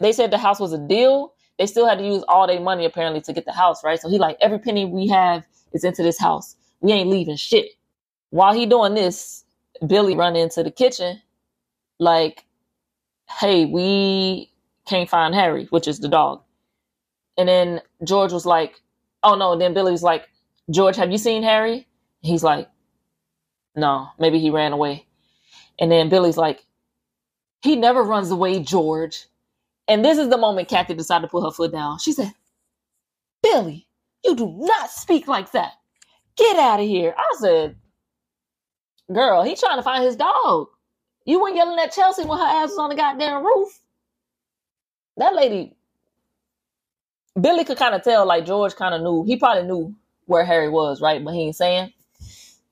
they said the house was a deal, they still had to use all their money apparently to get the house right. So he like every penny we have is into this house. We ain't leaving shit. While he doing this, Billy run into the kitchen, like, hey, we can't find Harry, which is the dog. And then George was like, oh no. And then Billy was like, George, have you seen Harry? He's like, no, maybe he ran away. And then Billy's like, he never runs away, George. And this is the moment Kathy decided to put her foot down. She said, Billy, you do not speak like that. Get out of here. I said, Girl, he trying to find his dog. You weren't yelling at Chelsea when her ass was on the goddamn roof. That lady, Billy could kind of tell, like George kind of knew. He probably knew where Harry was, right? But he ain't saying.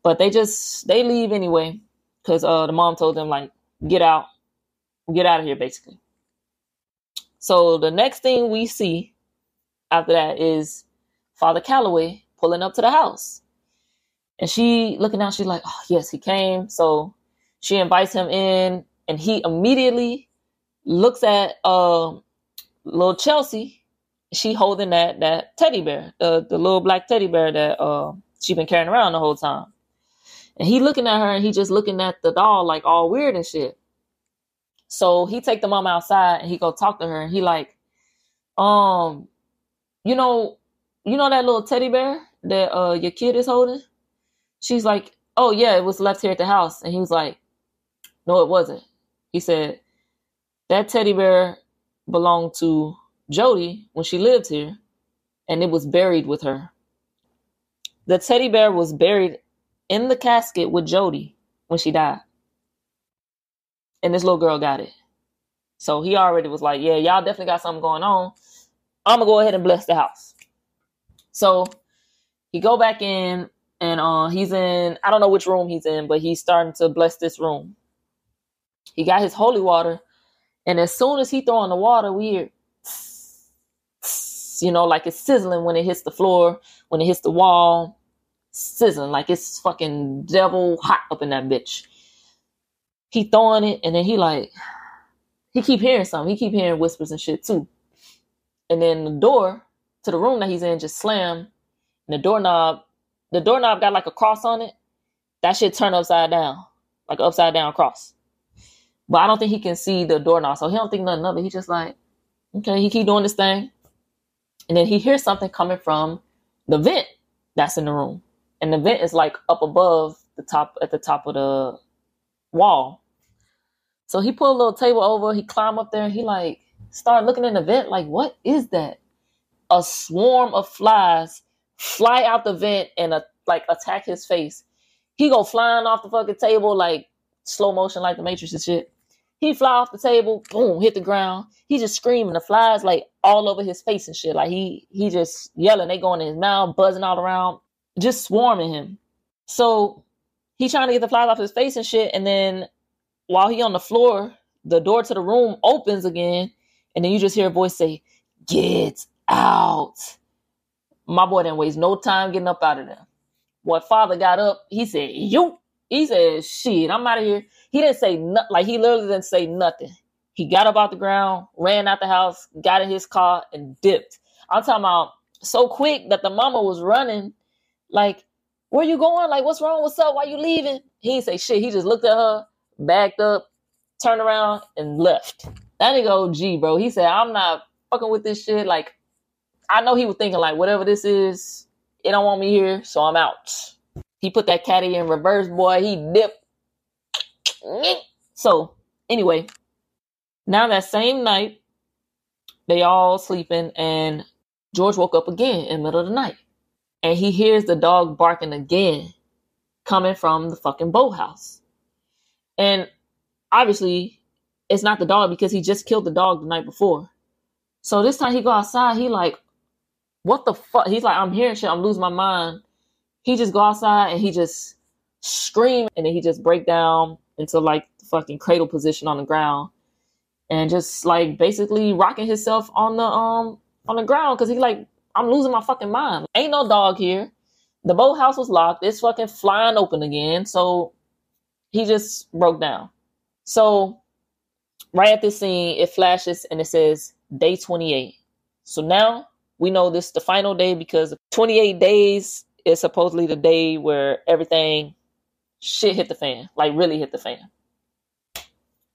But they just they leave anyway because uh the mom told them like get out, get out of here, basically. So the next thing we see after that is Father Callaway pulling up to the house. And she looking out, she's like, oh, yes, he came. So she invites him in, and he immediately looks at uh, little Chelsea. She holding that that teddy bear, the, the little black teddy bear that uh, she been carrying around the whole time. And he looking at her and he just looking at the doll like all weird and shit. So he take the mom outside and he go talk to her and he like, um, you know, you know that little teddy bear that uh your kid is holding? She's like, Oh yeah, it was left here at the house. And he was like, No, it wasn't. He said, That teddy bear belonged to Jody when she lived here, and it was buried with her. The teddy bear was buried in the casket with Jody when she died. And this little girl got it. So he already was like, Yeah, y'all definitely got something going on. I'm gonna go ahead and bless the house. So he go back in and uh, he's in I don't know which room he's in, but he's starting to bless this room. He got his holy water, and as soon as he throw on the water, we hear, you know, like it's sizzling when it hits the floor, when it hits the wall, sizzling like it's fucking devil hot up in that bitch. He throwing it, and then he like, he keep hearing something. He keep hearing whispers and shit too. And then the door to the room that he's in just slam, and the doorknob the doorknob got like a cross on it, that shit turn upside down, like upside down cross. But I don't think he can see the doorknob, so he don't think nothing of it. He just like, Okay, he keep doing this thing. And then he hears something coming from the vent that's in the room. And the vent is like up above the top at the top of the wall. So he put a little table over, he climbed up there, he like started looking in the vent, like, what is that? A swarm of flies fly out the vent and uh, like attack his face. He go flying off the fucking table like slow motion like the Matrix and shit. He fly off the table, boom, hit the ground. He just screaming. The flies like all over his face and shit. Like he he just yelling. They going in his mouth, buzzing all around, just swarming him. So he trying to get the flies off his face and shit. And then while he on the floor, the door to the room opens again, and then you just hear a voice say, "Get out." My boy didn't waste no time getting up out of there. What father got up, he said, "You." He said, "Shit, I'm out of here." He didn't say nothing. Like he literally didn't say nothing. He got up out the ground, ran out the house, got in his car, and dipped. I'm talking about so quick that the mama was running, like, where you going? Like, what's wrong? What's up? Why you leaving? He say shit. He just looked at her, backed up, turned around, and left. That nigga OG, bro. He said, I'm not fucking with this shit. Like, I know he was thinking, like, whatever this is, it don't want me here, so I'm out. He put that caddy in reverse, boy. He dipped so anyway, now that same night, they all sleeping, and George woke up again in the middle of the night, and he hears the dog barking again, coming from the fucking boathouse, and obviously, it's not the dog because he just killed the dog the night before. So this time he go outside, he like, what the fuck? He's like, I'm hearing shit, I'm losing my mind. He just go outside and he just scream, and then he just break down into like the fucking cradle position on the ground and just like basically rocking himself on the um on the ground because he like I'm losing my fucking mind. Ain't no dog here. The boathouse was locked. It's fucking flying open again. So he just broke down. So right at this scene, it flashes and it says day 28. So now we know this is the final day because 28 days is supposedly the day where everything shit hit the fan, like really hit the fan.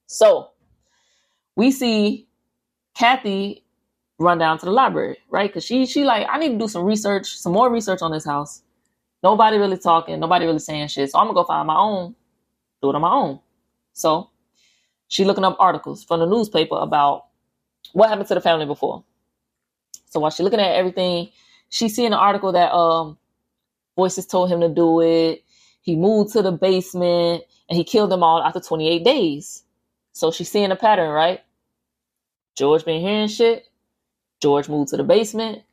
So we see Kathy run down to the library, right? Because she she like, I need to do some research, some more research on this house. Nobody really talking, nobody really saying shit. So I'm gonna go find my own, do it on my own. So she looking up articles from the newspaper about what happened to the family before. So while she looking at everything, she seeing an article that um voices told him to do it. He moved to the basement and he killed them all after 28 days. So she's seeing a pattern, right? George been hearing shit. George moved to the basement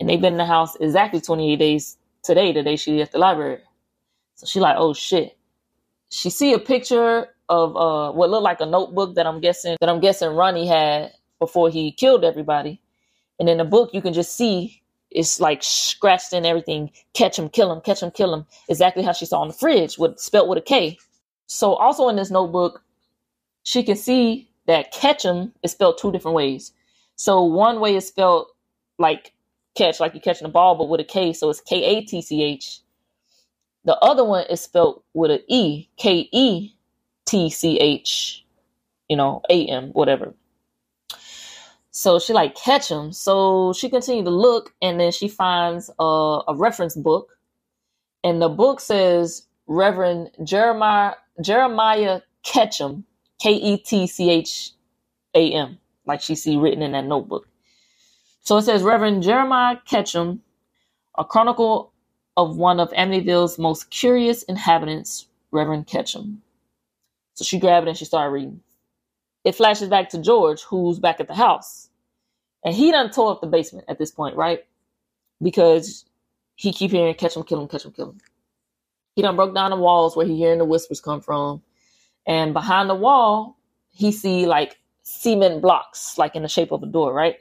and they've been in the house exactly 28 days today, the day she left the library. So she like, oh shit. She see a picture of uh what looked like a notebook that I'm guessing that I'm guessing Ronnie had before he killed everybody. And in the book you can just see it's like scratched in everything. Catch him, kill him, catch him, kill him. Exactly how she saw on the fridge, with spelt with a K. So also in this notebook, she can see that catch him is spelled two different ways. So one way is spelled like catch, like you're catching a ball, but with a K, so it's K A T C H. The other one is spelled with an E, K E T C H, you know, A M, whatever. So she like catch him. So she continued to look, and then she finds a, a reference book, and the book says Reverend Jeremiah Jeremiah Ketcham, K E T C H A M, like she see written in that notebook. So it says Reverend Jeremiah Ketcham, a chronicle of one of Amityville's most curious inhabitants, Reverend Ketcham. So she grabbed it and she started reading. It flashes back to George, who's back at the house. And he done tore up the basement at this point, right? Because he keep hearing catch him, kill him, catch him, kill him. He done broke down the walls where he hearing the whispers come from. And behind the wall, he see like cement blocks, like in the shape of a door, right?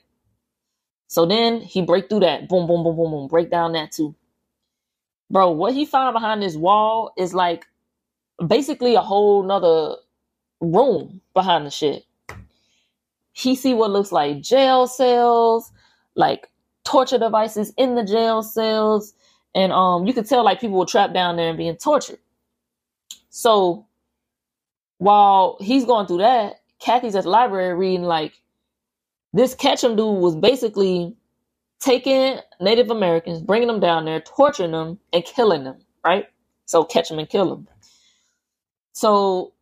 So then he break through that. Boom, boom, boom, boom, boom. Break down that too. Bro, what he found behind this wall is like basically a whole nother room behind the shit he see what looks like jail cells, like torture devices in the jail cells, and um, you could tell like people were trapped down there and being tortured. So while he's going through that, Kathy's at the library reading like This Ketcham dude was basically taking Native Americans, bringing them down there, torturing them, and killing them, right? So catch them and kill them. So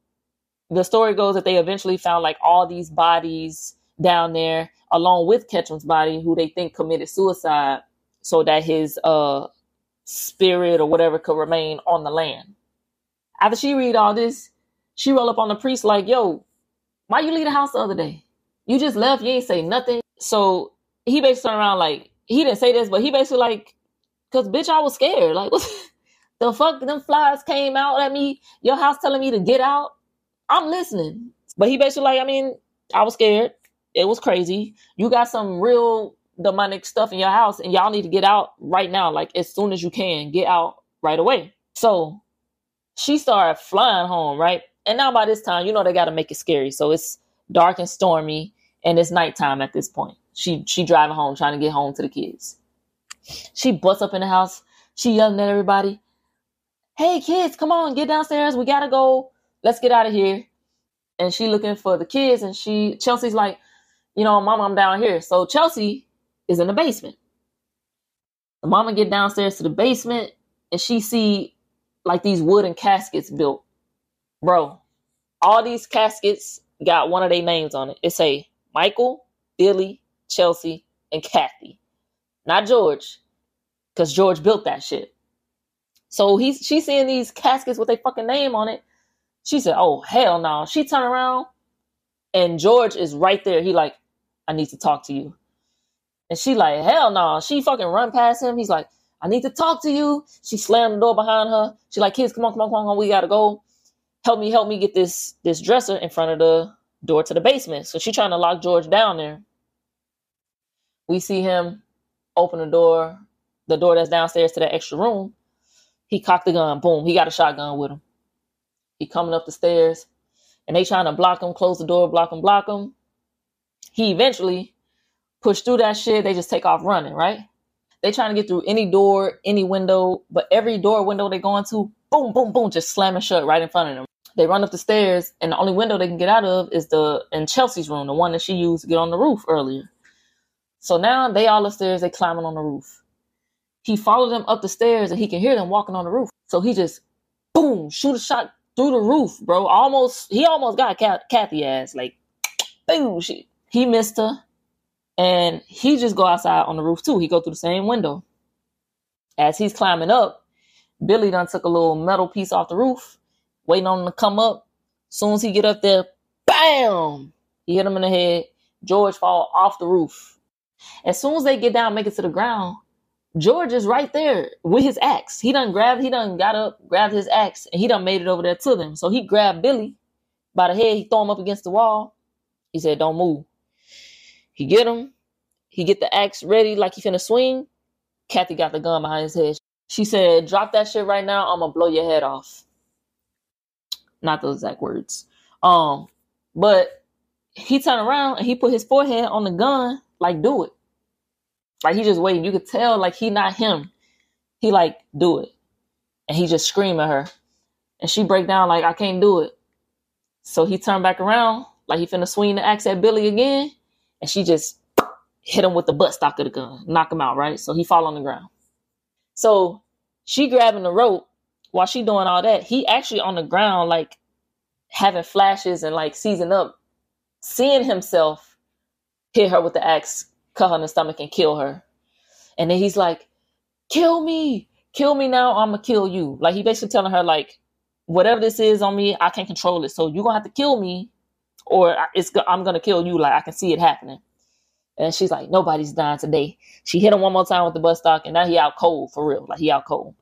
the story goes that they eventually found like all these bodies down there along with Ketcham's body who they think committed suicide so that his uh spirit or whatever could remain on the land. After she read all this, she roll up on the priest like, yo, why you leave the house the other day? You just left, you ain't say nothing. So he basically turned around like he didn't say this, but he basically like, cause bitch, I was scared. Like what the fuck them flies came out at me, your house telling me to get out. I'm listening. But he basically like, I mean, I was scared. It was crazy. You got some real demonic stuff in your house and y'all need to get out right now. Like as soon as you can, get out right away. So she started flying home, right? And now by this time, you know they gotta make it scary. So it's dark and stormy and it's nighttime at this point. She she driving home, trying to get home to the kids. She busts up in the house. She yelling at everybody, Hey kids, come on, get downstairs. We gotta go. Let's get out of here. And she looking for the kids and she Chelsea's like, you know, mom, I'm down here. So Chelsea is in the basement. The mama get downstairs to the basement and she see like these wooden caskets built. Bro, all these caskets got one of their names on it. It say Michael, Billy, Chelsea, and Kathy. Not George. Because George built that shit. So he's she's seeing these caskets with a fucking name on it. She said, Oh hell no. She turned around and George is right there. He like, I need to talk to you. And she like, hell no. She fucking run past him. He's like, I need to talk to you. She slammed the door behind her. She like, kids, come on, come on, come on, we gotta go. Help me, help me get this this dresser in front of the door to the basement. So she trying to lock George down there. We see him open the door, the door that's downstairs to that extra room. He cocked the gun. Boom. He got a shotgun with him. He coming up the stairs, and they trying to block him, close the door, block him, block him. He eventually pushed through that shit. They just take off running, right? They trying to get through any door, any window, but every door, window they go into, boom, boom, boom, just slamming shut right in front of them. They run up the stairs, and the only window they can get out of is the in Chelsea's room, the one that she used to get on the roof earlier. So now they all upstairs, they climbing on the roof. He followed them up the stairs and he can hear them walking on the roof. So he just boom, shoot a shot through the roof, bro. Almost he almost got Kathy ass. Like boom, she, He missed her. And he just go outside on the roof too. He go through the same window. As he's climbing up, Billy done took a little metal piece off the roof, waiting on him to come up. Soon as he get up there, bam! He hit him in the head. George fall off the roof. As soon as they get down, make it to the ground, George is right there with his axe. He done grabbed, he done got up, grabbed his axe, and he done made it over there to them. So he grabbed Billy by the head, he throw him up against the wall. He said, Don't move. He get him, he get the axe ready like he finna swing. Kathy got the gun behind his head. She said, Drop that shit right now, I'm gonna blow your head off. Not those exact words. Um, but he turned around and he put his forehead on the gun like do it. Like he just waiting. You could tell like he not him. He like do it. And he just scream at her. And she break down like I can't do it. So he turned back around like he finna swing the axe at Billy again. And she just hit him with the butt stock of the gun, knock him out, right? So he fall on the ground. So she grabbing the rope while she doing all that. He actually on the ground, like having flashes and like seizing up, seeing himself hit her with the axe, cut her in the stomach, and kill her. And then he's like, "Kill me, kill me now. I'm gonna kill you." Like he basically telling her like, "Whatever this is on me, I can't control it. So you're gonna have to kill me, or it's I'm gonna kill you. Like I can see it happening." And she's like, "Nobody's dying today." She hit him one more time with the butt stock, and now he out cold for real. Like he out cold.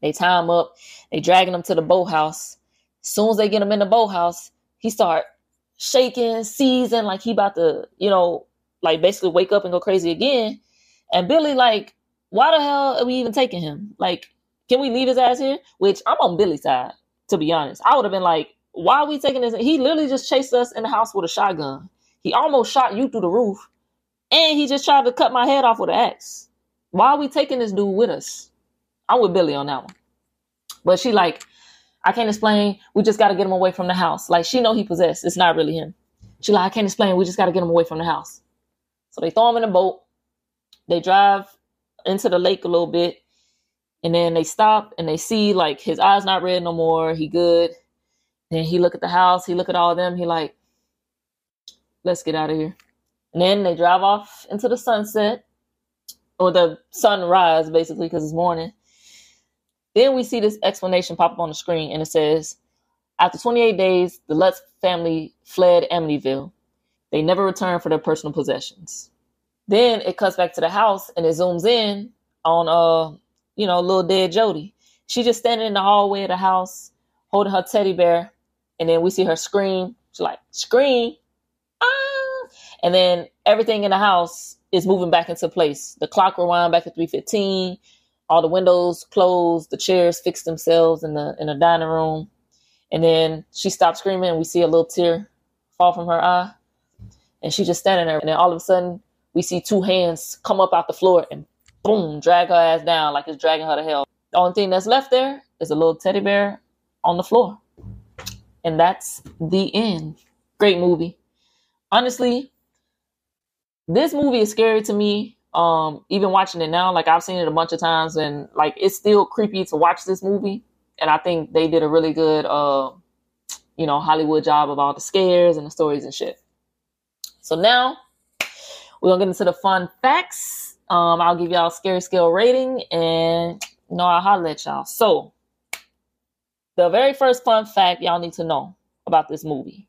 They tie him up. They dragging him to the boathouse. As soon as they get him in the boathouse, he start shaking, seizing, like he about to, you know, like basically wake up and go crazy again. And Billy, like, why the hell are we even taking him? Like, can we leave his ass here? Which I'm on Billy's side, to be honest. I would have been like, why are we taking this? He literally just chased us in the house with a shotgun. He almost shot you through the roof. And he just tried to cut my head off with an axe. Why are we taking this dude with us? I'm with Billy on that one. But she like, I can't explain. We just got to get him away from the house. Like she know he possessed. It's not really him. She like, I can't explain. We just got to get him away from the house. So they throw him in a boat. They drive into the lake a little bit, and then they stop and they see like his eyes not red no more. He good. Then he look at the house. He look at all of them. He like, let's get out of here. And then they drive off into the sunset or the sunrise, basically, because it's morning. Then we see this explanation pop up on the screen, and it says, after 28 days, the Lutz family fled Amityville. They never returned for their personal possessions. Then it cuts back to the house, and it zooms in on, uh, you know, little dead Jody. She just standing in the hallway of the house, holding her teddy bear, and then we see her scream. She's like, scream, ah! And then everything in the house is moving back into place. The clock rewind back to 315. All the windows closed. The chairs fix themselves in the in the dining room. And then she stops screaming and we see a little tear fall from her eye. And she's just standing there. And then all of a sudden we see two hands come up out the floor and boom, drag her ass down like it's dragging her to hell. The only thing that's left there is a little teddy bear on the floor. And that's the end. Great movie. Honestly, this movie is scary to me. Um, even watching it now, like I've seen it a bunch of times, and like it's still creepy to watch this movie. And I think they did a really good, uh, you know, Hollywood job of all the scares and the stories and shit. So now we're gonna get into the fun facts. Um, I'll give y'all scary scale rating, and you know I'll holler at y'all. So the very first fun fact y'all need to know about this movie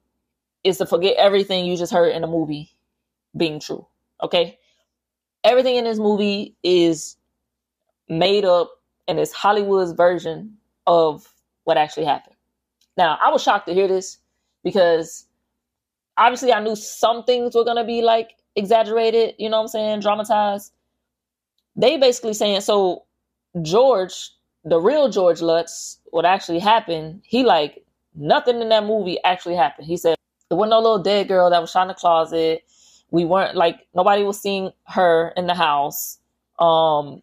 is to forget everything you just heard in the movie being true. Okay? Everything in this movie is made up and it's Hollywood's version of what actually happened. Now, I was shocked to hear this because obviously I knew some things were going to be like exaggerated, you know what I'm saying, dramatized. They basically saying so George, the real George Lutz, what actually happened, he like nothing in that movie actually happened. He said there wasn't no little dead girl that was shot in the closet. We weren't like nobody was seeing her in the house. Um,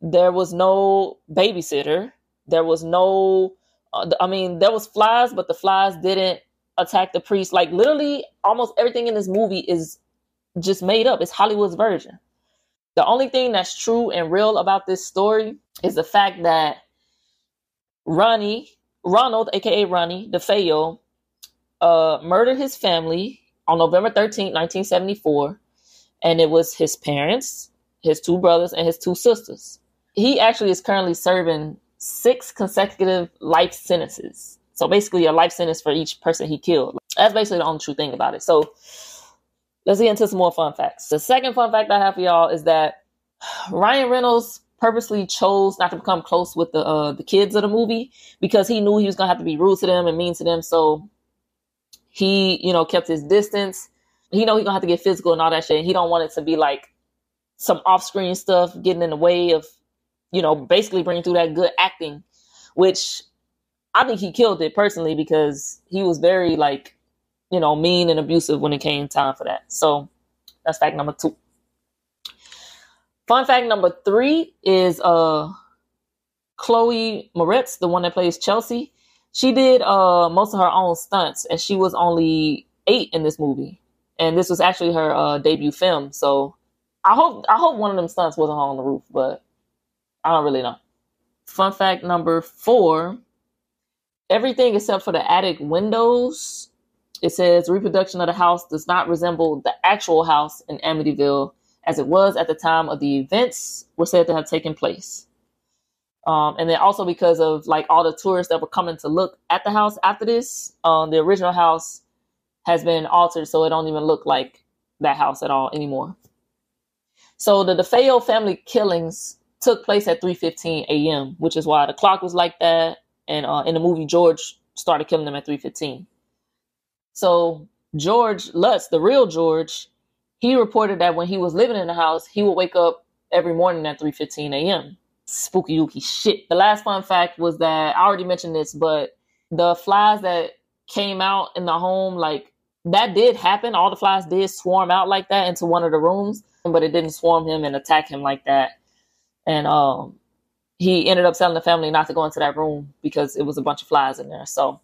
there was no babysitter. There was no. Uh, I mean, there was flies, but the flies didn't attack the priest. Like literally, almost everything in this movie is just made up. It's Hollywood's version. The only thing that's true and real about this story is the fact that Ronnie, Ronald, aka Ronnie DeFeo, uh, murdered his family on November 13, 1974. And it was his parents, his two brothers, and his two sisters. He actually is currently serving six consecutive life sentences. So basically, a life sentence for each person he killed. That's basically the only true thing about it. So let's get into some more fun facts. The second fun fact I have for y'all is that Ryan Reynolds purposely chose not to become close with the uh, the kids of the movie because he knew he was gonna have to be rude to them and mean to them. So he, you know, kept his distance. He know he gonna have to get physical and all that shit. He don't want it to be like some off screen stuff getting in the way of, you know, basically bringing through that good acting, which I think he killed it personally because he was very like, you know, mean and abusive when it came time for that. So that's fact number two. Fun fact number three is uh Chloe Moretz, the one that plays Chelsea she did uh most of her own stunts and she was only eight in this movie. And this was actually her uh debut film. So i hope i hope one of them stunts wasn't on the roof but i don't really know. Fun fact number four. Everything except for the attic windows it says reproduction of the house does not resemble the actual house in amityville as it was at the time of the events were said to have taken place um, and then also because of like all the tourists that were coming to look at the house after this, um, the original house has been altered, so it don't even look like that house at all anymore. So the DeFeo family killings took place at 3:15 a.m., which is why the clock was like that. And uh, in the movie, George started killing them at 3:15. So George Lutz, the real George, he reported that when he was living in the house, he would wake up every morning at 3:15 a.m spooky ooky shit. The last fun fact was that I already mentioned this, but the flies that came out in the home, like that did happen. All the flies did swarm out like that into one of the rooms, but it didn't swarm him and attack him like that. And um, he ended up telling the family not to go into that room because it was a bunch of flies in there. So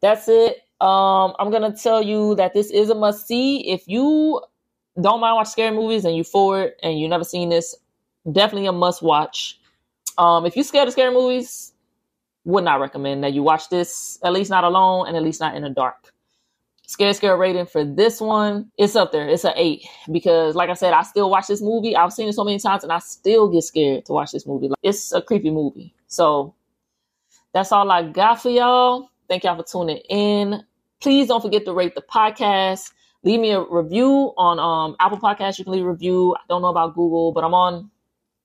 that's it. Um, I'm gonna tell you that this is a must see if you don't mind watch scary movies and you forward and you never seen this, definitely a must watch. Um, if you're scared of scary movies, would not recommend that you watch this. At least not alone, and at least not in the dark. Scare scare rating for this one, it's up there. It's an eight because, like I said, I still watch this movie. I've seen it so many times, and I still get scared to watch this movie. Like, it's a creepy movie. So that's all I got for y'all. Thank y'all for tuning in. Please don't forget to rate the podcast. Leave me a review on um, Apple Podcasts. You can leave a review. I don't know about Google, but I'm on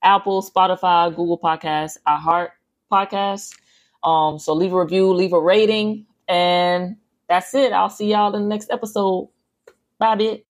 Apple, Spotify, Google Podcasts, iHeart Podcasts. Um, so leave a review, leave a rating, and that's it. I'll see y'all in the next episode. Bye, bit.